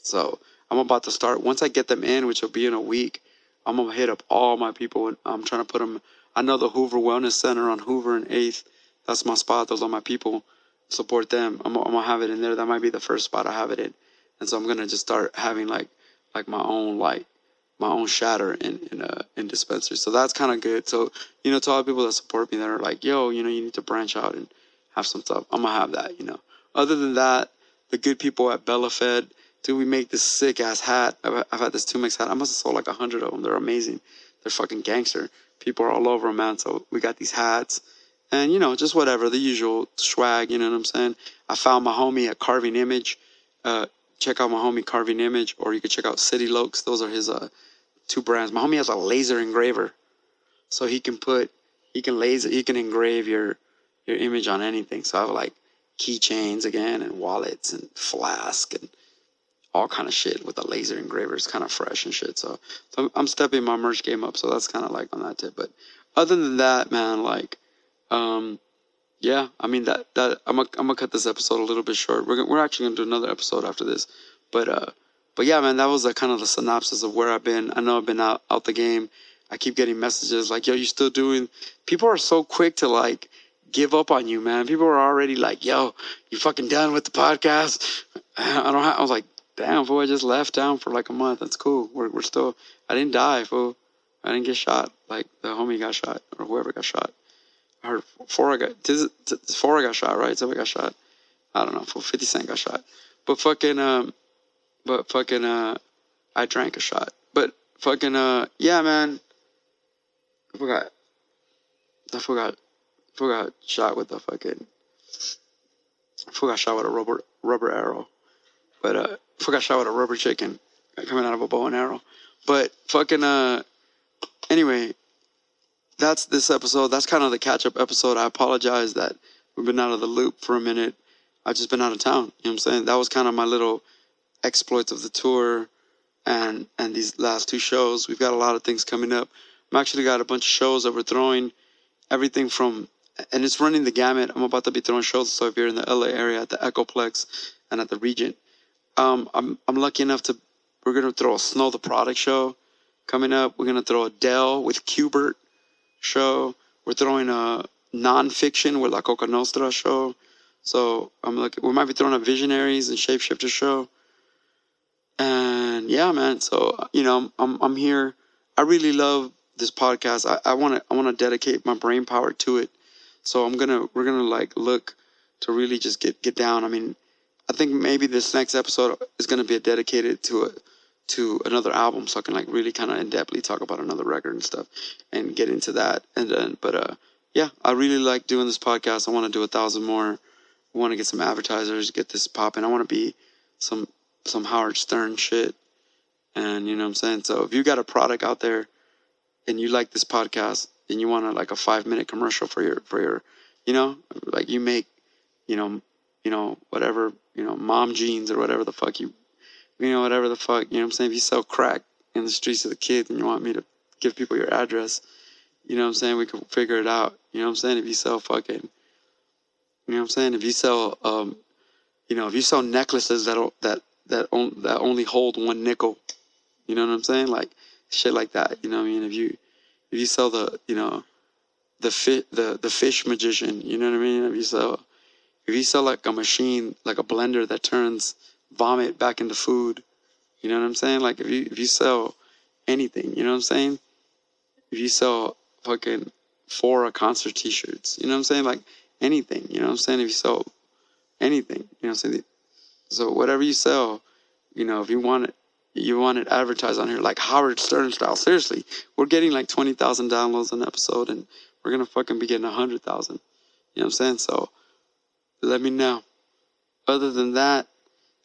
So I'm about to start. Once I get them in, which will be in a week, I'm gonna hit up all my people, and I'm trying to put them. I know the Hoover Wellness Center on Hoover and Eighth. That's my spot. Those are my people. Support them. I'm, I'm gonna have it in there. That might be the first spot I have it in, and so I'm gonna just start having like like my own like my own shatter in in uh, in dispensary. So that's kind of good. So you know, to all the people that support me that are like, yo, you know, you need to branch out and have some stuff. I'm gonna have that. You know. Other than that, the good people at Bella Fed dude, we make this sick ass hat. I've, I've had this 2Mex hat. I must have sold like a hundred of them. They're amazing. They're fucking gangster. People are all over them, man. So we got these hats and, you know, just whatever, the usual swag, you know what I'm saying? I found my homie at Carving Image. Uh, check out my homie Carving Image, or you could check out City Lokes. Those are his uh, two brands. My homie has a laser engraver. So he can put, he can laser, he can engrave your, your image on anything. So I have like keychains again and wallets and flask and all kind of shit with the laser engraver. It's kind of fresh and shit. So, so I'm stepping my merch game up. So that's kind of like on that tip. But other than that, man, like, um, yeah, I mean that that I'm gonna I'm gonna cut this episode a little bit short. We're we're actually gonna do another episode after this, but uh, but yeah, man, that was like kind of the synopsis of where I've been. I know I've been out out the game. I keep getting messages like, "Yo, you still doing?" People are so quick to like give up on you, man. People are already like, "Yo, you fucking done with the podcast?" (laughs) I don't. Have, I was like, damn, fool, I just left town for like a month. That's cool. We're, we're still, I didn't die, fool. I didn't get shot. Like the homie got shot or whoever got shot. I heard four got, This four got shot, right? Somebody got shot. I don't know, fool. 50 Cent got shot. But fucking, um, but fucking, uh, I drank a shot. But fucking, uh, yeah, man. I forgot. I forgot. I forgot shot with the fucking. I forgot shot with a rubber rubber arrow. But uh, forgot shot with a rubber chicken coming out of a bow and arrow. But fucking uh, anyway, that's this episode. That's kind of the catch up episode. I apologize that we've been out of the loop for a minute. I've just been out of town. You know what I'm saying? That was kind of my little exploits of the tour and and these last two shows. We've got a lot of things coming up. I'm actually got a bunch of shows that we're throwing. Everything from and it's running the gamut. I'm about to be throwing shows. So if you're in the LA area at the Echoplex and at the Regent, um, I'm I'm lucky enough to we're gonna throw a Snow Tha Product show coming up. We're gonna throw a Dell with Cubert show. We're throwing a nonfiction with La Coka Nostra show. So I'm looking. We might be throwing a Visionaries and Shapeshifter show. And yeah, man. So you know, I'm I'm here. I really love this podcast. I want to I want to dedicate my brain power to it. So I'm gonna we're gonna like look to really just get get down. I mean, I think maybe this next episode is going to be dedicated to a to another album, so I can like really kind of in depthly talk about another record and stuff, and get into that. And then, but uh, yeah, I really like doing this podcast. I want to do a thousand more. I want to get some advertisers, get this popping. I want to be some some Howard Stern shit, and you know what I'm saying. So if you got a product out there, and you like this podcast, and you want to like a five minute commercial for your for your, you know, like you make, you know, you know, whatever, you know, mom jeans or whatever the fuck you, you know, whatever the fuck, you know what I'm saying? If you sell crack in the streets of the kids and you want me to give people your address, you know what I'm saying? We can figure it out. You know what I'm saying? If you sell fucking, you know what I'm saying? If you sell, um, you know, if you sell necklaces that that that on, that only hold one nickel, you know what I'm saying? Like shit like that. You know what I mean? If you if you sell the, you know, the fit the the fish magician, you know what I mean? If you sell if you sell like a machine, like a blender that turns vomit back into food, you know what I'm saying? Like if you if you sell anything, you know what I'm saying? If you sell fucking for a concert t-shirts, you know what I'm saying? Like anything, you know what I'm saying? If you sell anything, you know what I'm saying? So whatever you sell, you know, if you want it, you want it advertised on here like Howard Stern style. Seriously, we're getting like twenty thousand downloads an episode, and we're gonna fucking be getting a hundred thousand. You know what I'm saying? So let me know. Other than that,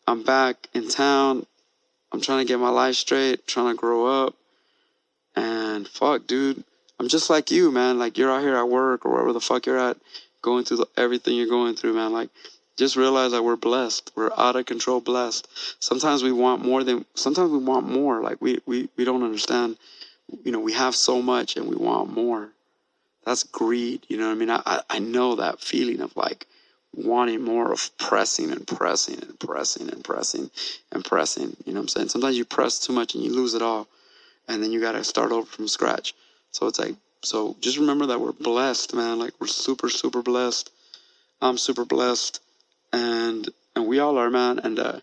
I'm back in town. I'm trying to get my life straight, trying to grow up. And fuck, dude, I'm just like you, man. Like you're out here at work or wherever the fuck you're at, going through the, everything you're going through, man. Like just realize that we're blessed. We're out of control blessed. Sometimes we want more than sometimes we want more. Like we we, we don't understand. You know, we have so much and we want more. That's greed. You know what I mean? I, I, I know that feeling of like wanting more of pressing and pressing and pressing and pressing and pressing. You know what I'm saying? Sometimes you press too much and you lose it all. And then you gotta start over from scratch. So it's like so just remember that we're blessed, man. Like we're super, super blessed. I'm super blessed and and we all are, man. And uh,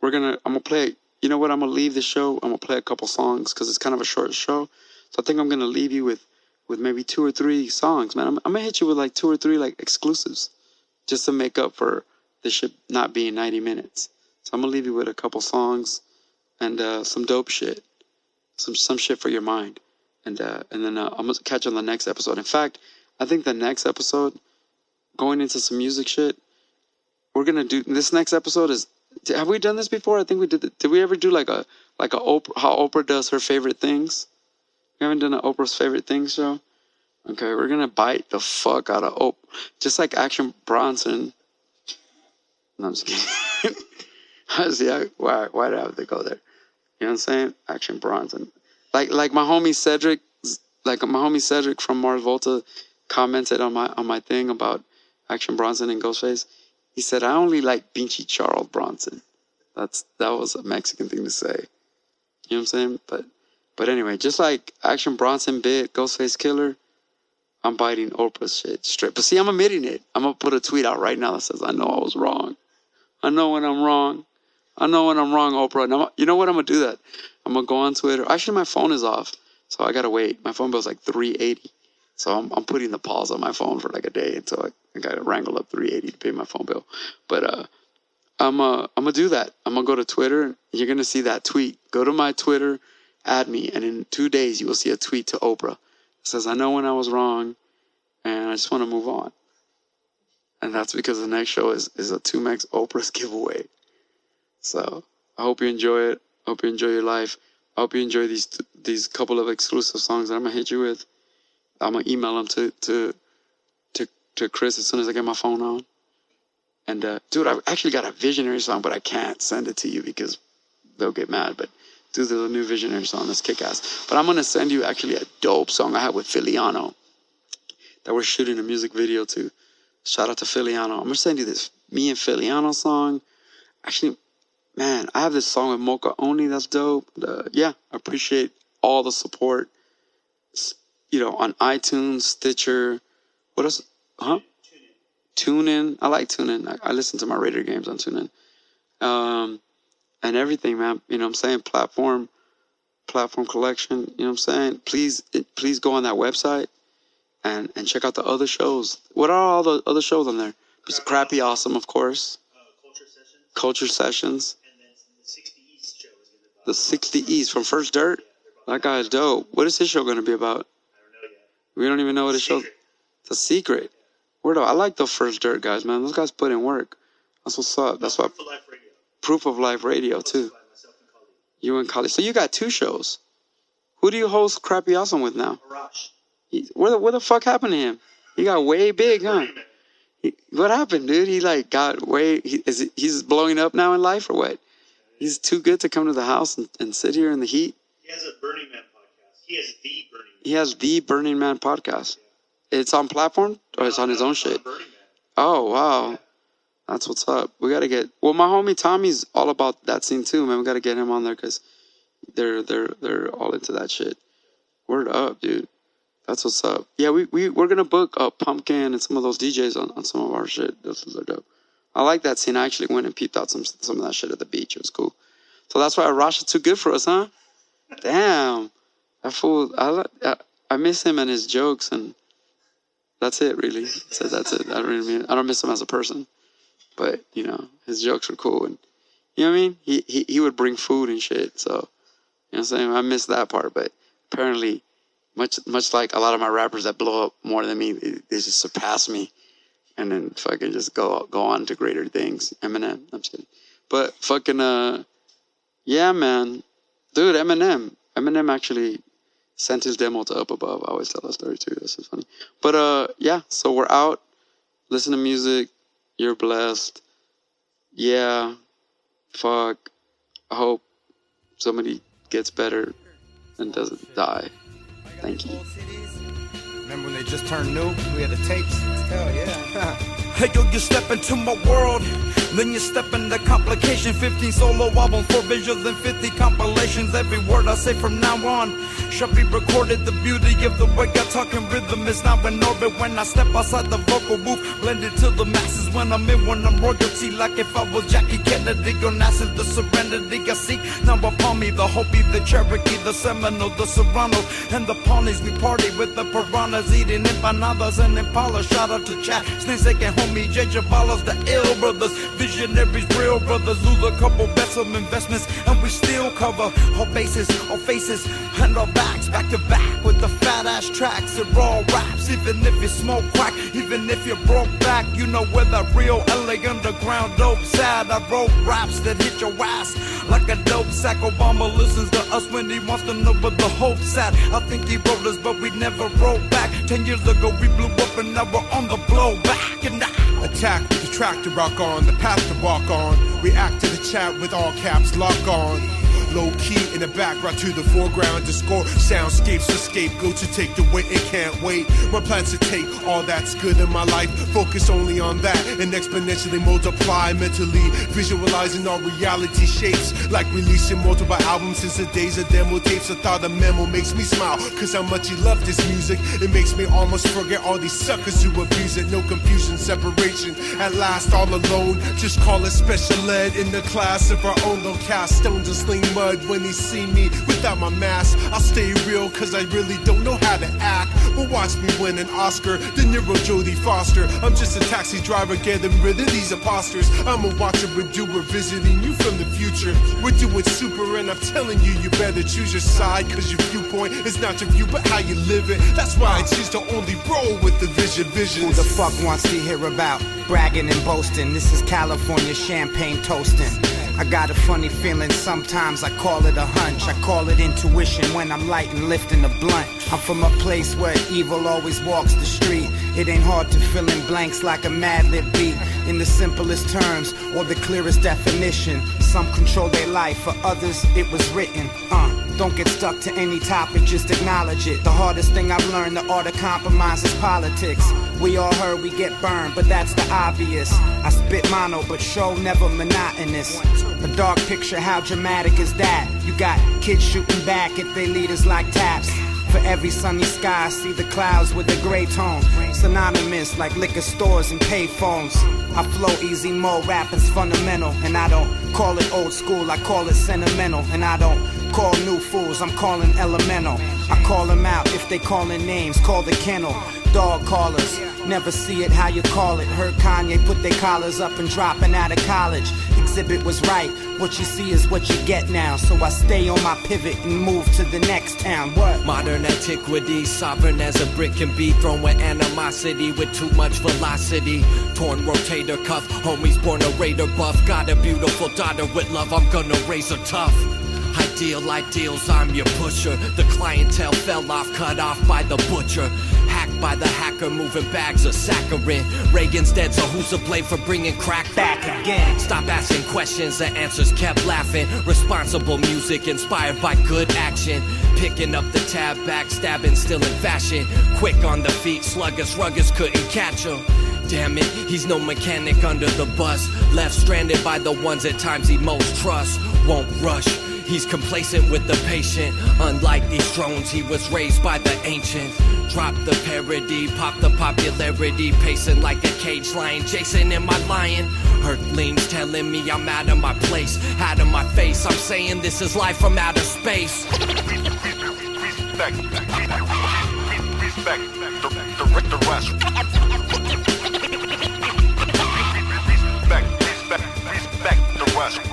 we're gonna, I'm gonna play. You know what? I'm gonna leave the show. I'm gonna play a couple songs because it's kind of a short show. So I think I'm gonna leave you with with maybe two or three songs, man. I'm, I'm gonna hit you with like two or three like exclusives, just to make up for this shit not being 90 minutes. So I'm gonna leave you with a couple songs and uh, some dope shit, some some shit for your mind, and uh, and then uh, I'm gonna catch you on the next episode. In fact, I think the next episode, going into some music shit, we're gonna do this next episode is have we done this before? I think we did did we ever do like a like a oprah how oprah does her favorite things? We haven't done an oprah's favorite things show okay we're gonna bite the fuck out of oh, just like action bronson no i'm just kidding (laughs) see why why did i have to go there you know what i'm saying action bronson like like my homie cedric like my homie cedric from mars volta commented on my on my thing about action bronson and ghostface he said, I only like Pinchy Charles Bronson. That's that was a Mexican thing to say. You know what I'm saying? But but anyway, just like Action Bronson bit Ghostface Killah, I'm biting Oprah's shit straight. But see, I'm admitting it. I'm gonna put a tweet out right now that says, I know I was wrong. I know when I'm wrong. I know when I'm wrong, Oprah. I'm, you know what? I'm gonna do that. I'm gonna go on Twitter. Actually, my phone is off, so I gotta wait. My phone bill's like 380. So I'm, I'm putting the pause on my phone for like a day until I, I got to wrangle up 380 to pay my phone bill. But uh, I'm uh, I'm gonna do that. I'm gonna go to Twitter. You're gonna see that tweet. Go to my Twitter, add me, and in two days you will see a tweet to Oprah. Says, "I know when I was wrong, and I just want to move on." And that's because the next show is is a 2Mex Oprah's giveaway. So I hope you enjoy it. Hope you enjoy your life. I hope you enjoy these these couple of exclusive songs that I'm gonna hit you with. I'm gonna email them to to to to Chris as soon as I get my phone on. And uh, dude, I actually got a visionary song, but I can't send it to you because they'll get mad. But there's a new visionary song that's kick ass. But I'm gonna send you actually a dope song I have with Filiano that we're shooting a music video to. Shout out to Filiano. I'm gonna send you this me and Filiano song. Actually, man, I have this song with Moka Only that's dope. Uh, yeah, I appreciate all the support you know, on iTunes, Stitcher, what else? Huh? Tune in. I like tune in. I, I listen to my Raider games on tune in. Um, and everything, man. You know what I'm saying? Platform, platform collection. You know what I'm saying? Please, please go on that website and and check out the other shows. What are all the other shows on there? It's Crappy Awesome, of course. Uh, Culture Sessions, Culture Sessions. and then the 60 East show is The 60 East from First Dirt. That guy's dope. What is his show going to be about? I don't know yet. We don't even know what his show. A secret. Word up. I like the First Dirt guys, man. Those guys put in work. That's what's up. That's why Proof of Life Radio. Proof of Life Radio too. By myself and colleague. You and Kali. So you got two shows. Who do you host Crappy Awesome with now? He, where the where the fuck happened to him? He got way big, huh? He, what happened, dude? He like got way. He, is he, he's blowing up now in life or what? He's too good to come to the house and, and sit here in the heat. He has a Burning Man podcast. He has the Burning Man. He has the Burning Man podcast. It's on platform or it's on his own shit. Oh wow, that's what's up. We gotta get. Well, my homie Tommy's all about that scene too, man. We gotta get him on there because they're they're they're all into that shit. Word up, dude. That's what's up. Yeah, we we we're gonna book uh, Pumpkin and some of those DJs on, on some of our shit. Those are dope. I like that scene. I actually went and peeped out some some of that shit at the beach. It was cool. So that's why Rasha too good for us, huh? Damn, that fool. I I, I miss him and his jokes and that's it really. So that's it. I don't really mean, I don't miss him as a person, but you know his jokes were cool and you know what I mean. He he he would bring food and shit. So you know what I'm saying. I miss that part, but apparently, much much like a lot of my rappers that blow up more than me, they, they just surpass me, and then fucking just go go on to greater things. Eminem, I'm just kidding, but fucking uh, yeah, man, dude, Eminem, Eminem actually sent his demo to Up Above. I always tell that story too. That's so funny. But uh, yeah. So we're out. Listen to music. You're blessed. Yeah. Fuck. I hope somebody gets better and doesn't die. Thank you. Remember when they just turned new? We had the tapes. Hell yeah. (laughs) Hey yo, you step into my world, then you step into complication. 15 solo albums, 4 visuals, and 50 compilations. Every word I say from now on shall be recorded. The beauty of the way I talk in rhythm is now in orbit. When I step outside the vocal booth, blended to the masses. When I'm in, when I'm royalty, like if I was Jackie Kennedy or NASA, the serenity I seek. Now upon me, the Hopi, the Cherokee, the Seminole, the Serrano, and the Pawnees. We party with the piranhas, eating empanadas and Impala. Shout out to Chat, Snake and homie, J. Javalas, the ill brothers, visionaries, real brothers. Lose a couple bets of investments, and we still cover our bases, our faces, and our backs, back to back with the fat ass tracks and raw raps. Even if you smoke crack, even if you broke back, you know where the real LA underground dope at. I wrote raps that hit your ass like a dope sack. Obama listens to us when he wants to know where the hope's at. I think he wrote us, but we never wrote back. Ten years ago, we blew up, and now we're on the blowback. And now Attack the tractor rock on, the path to walk on. React to the chat with all caps lock on. Low key in the background to the foreground to score soundscapes for scapegoat to take the weight and can't wait. My plans to take all that's good in my life, focus only on that and exponentially multiply mentally, visualizing all reality shapes like releasing multiple albums since the days of demo tapes. I thought the memo makes me smile cause how much he loved this music. It makes me almost forget all these suckers who abuse it. No confusion, separation. At last, all alone. Just call it special ed in the class of our own. They'll cast stones and sling mud when they see me without my mask. I'll stay real cause I really don't know how to act. But watch me win an Oscar, De Niro, Jodie Foster. I'm just a taxi driver getting rid of these imposters. I'm a watcher, a doer, visiting you from the future. We're doing super, and I'm telling you, you better choose your side cause your viewpoint is not your view, but how you live it. That's why I choose to only roll with the vision, vision. Who the fuck wants to hear about bragging and boasting? This is California champagne toasting. I got a funny feeling sometimes I call it a hunch. I call it intuition when I'm lighting, lifting a blunt. I'm from a place where evil always walks the street. It ain't hard to fill in blanks like a mad lib beat. In the simplest terms or the clearest definition. Some control their life, for others it was written. Uh. Don't get stuck to any topic, just acknowledge it. The hardest thing I've learned, the art of compromise is politics. We all heard we get burned, but that's the obvious. I spit mono, but show never monotonous. A dark picture, how dramatic is that? You got kids shooting back if their leaders like taps. For every sunny sky, I see the clouds with a gray tone. Synonymous like liquor stores and payphones. I flow easy mode, rapping's fundamental. And I don't call it old school, I call it sentimental. And I don't call new fools, I'm calling elemental. I call them out if they calling names, call the kennel. Dog callers, never see it how you call it. Heard Kanye put their collars up and dropping out of college. Exhibit was right, what you see is what you get now. So I stay on my pivot and move to the next town. What? Modern antiquity, sovereign as a brick can be thrown with animosity, with too much velocity. Torn rotator cuff, homies born a raider buff. Got a beautiful daughter with love, I'm gonna raise her tough. Ideal ideals, I'm your pusher. The clientele fell off, cut off by the butcher. Hacked by the hacker, moving bags of saccharin. Reagan's dead, so who's to blame for bringing crack back again? Stop asking questions, the answers kept laughing. Responsible music inspired by good action. Picking up the tab, backstabbing, still in fashion. Quick on the feet, sluggish, ruggers couldn't catch him. Damn it, he's no mechanic under the bus. Left stranded by the ones at times he most trusts. Won't rush. He's complacent with the patient. Unlike these drones, he was raised by the ancients. Drop the parody, pop the popularity, pacing like a cage lion, Jason in my lion. Earthlings telling me I'm out of my place, out of my face. I'm saying this is life from outer space. Respect, respect, the, the, the rest. Respect, respect, respect the rest.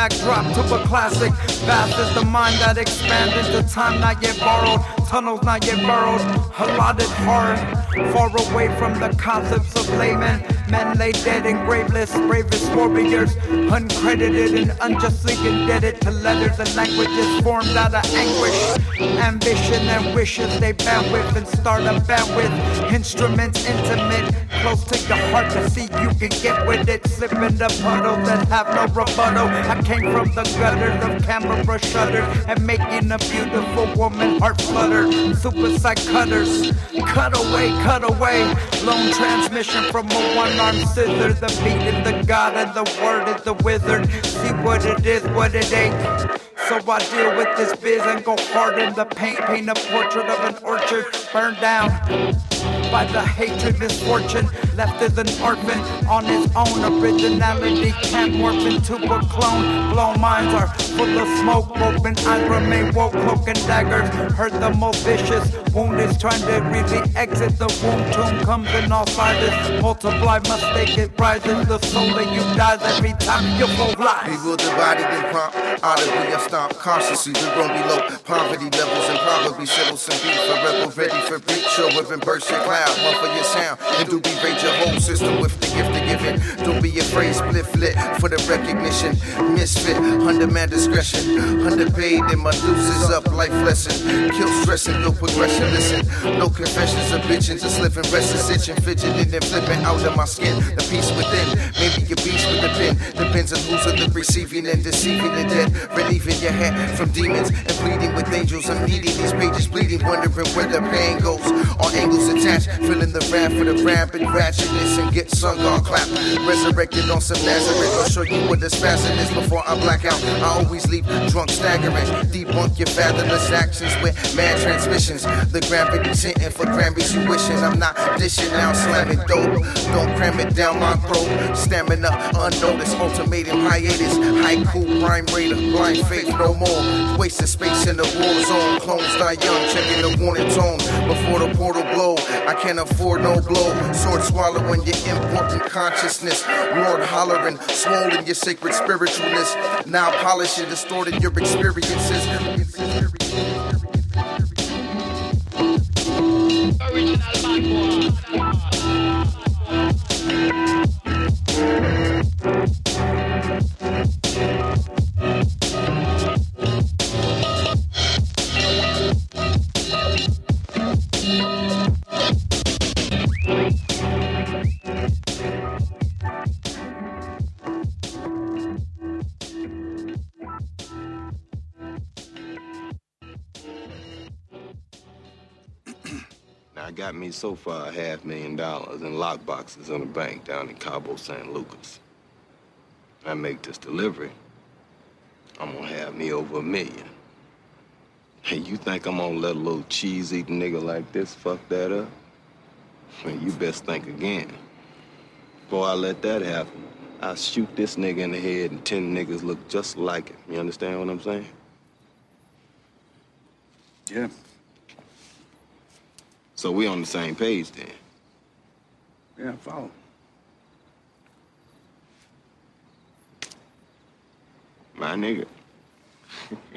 Backdrop to a classic. Vast is the mind that expanded the time not yet borrowed. Tunnels not yet burrowed. Allotted hard. Far away from the concepts of laymen. Men lay dead in graveless, bravest warriors. Uncredited and unjustly indebted to letters and languages formed out of anguish. Ambition and wishes they bandwidth and start a bandwidth. Instruments intimate, close to your heart to see you can get with it. Slip in the puddles that have no rebuttal. I came from the gutters of camera shutters and making a beautiful woman heart flutter. Suicide cutters, cut away, cut away. Lone transmission from a one-armed scissor. The beat is the god and the word is the wizard. See what it is, what it ain't. So I deal with this biz and go hard in the paint. Paint a portrait of an orchard burned down by the hatred, misfortune. Left as an orphan on his own. Originality can't morph into a clone. Blown minds are full of smoke. Open eyes remain woke. Cloak and daggers hurt the most vicious. Wound is trying to really exit the womb. Tomb comes in all sizes. Multiply, mistake it rises. The soul that you dies every time you go live. People divided and prompt, audibly I stomp cautiously. We grown below poverty levels and probably settle some beef. Forever ready for breach, show up and burst your cloud. One for your sound, and do be rate your whole system with the gift of giving. Don't be afraid, split flit for the recognition. Misfit, under man discretion. Underpaid and my deuces up, life lesson. Kill stress and no progression. Listen, no confessions of bitching, just living restless, itching, fidgeting, and flipping out of my skin. The peace within, maybe your beast with a pen. Depends on who's on the receiving and deceiving the dead. Relieving your head from demons and pleading with angels. I'm needing these pages, bleeding, wondering where the pain goes. All angles attached, feeling the wrath for the rapid ratchetness and get sung on clap. Resurrected on some Nazareth. I'll show you what this spasm is before I black out. I always leave drunk staggering. Debunk your fathomless actions with mad transmissions. The gravity's hitting for Grammys you. I'm not dishing out, slamming dope. Don't cram it down my throat. Stamina unnoticed, ultimatum hiatus. Haiku, rhyme raider, blind faith, no more. Wasting space in the war zone. Clones die young, checking the warning tone. Before the portal blow, I can't afford no blow. Sword swallowing your important consciousness. Lord hollering, swollen your sacred spiritualness. Now polishing, distorting your experiences. Now, I got me so far a half million dollars in lock boxes in a bank down in Cabo San Lucas. I make this delivery, I'm gonna have me over a million. Hey, you think I'm gonna let a little cheese eating nigga like this fuck that up? Well, you best think again. Before I let that happen, I'll shoot this nigga in the head and ten niggas look just like him. You understand what I'm saying? Yeah. So we on the same page then. Yeah, follow. My nigga. (laughs)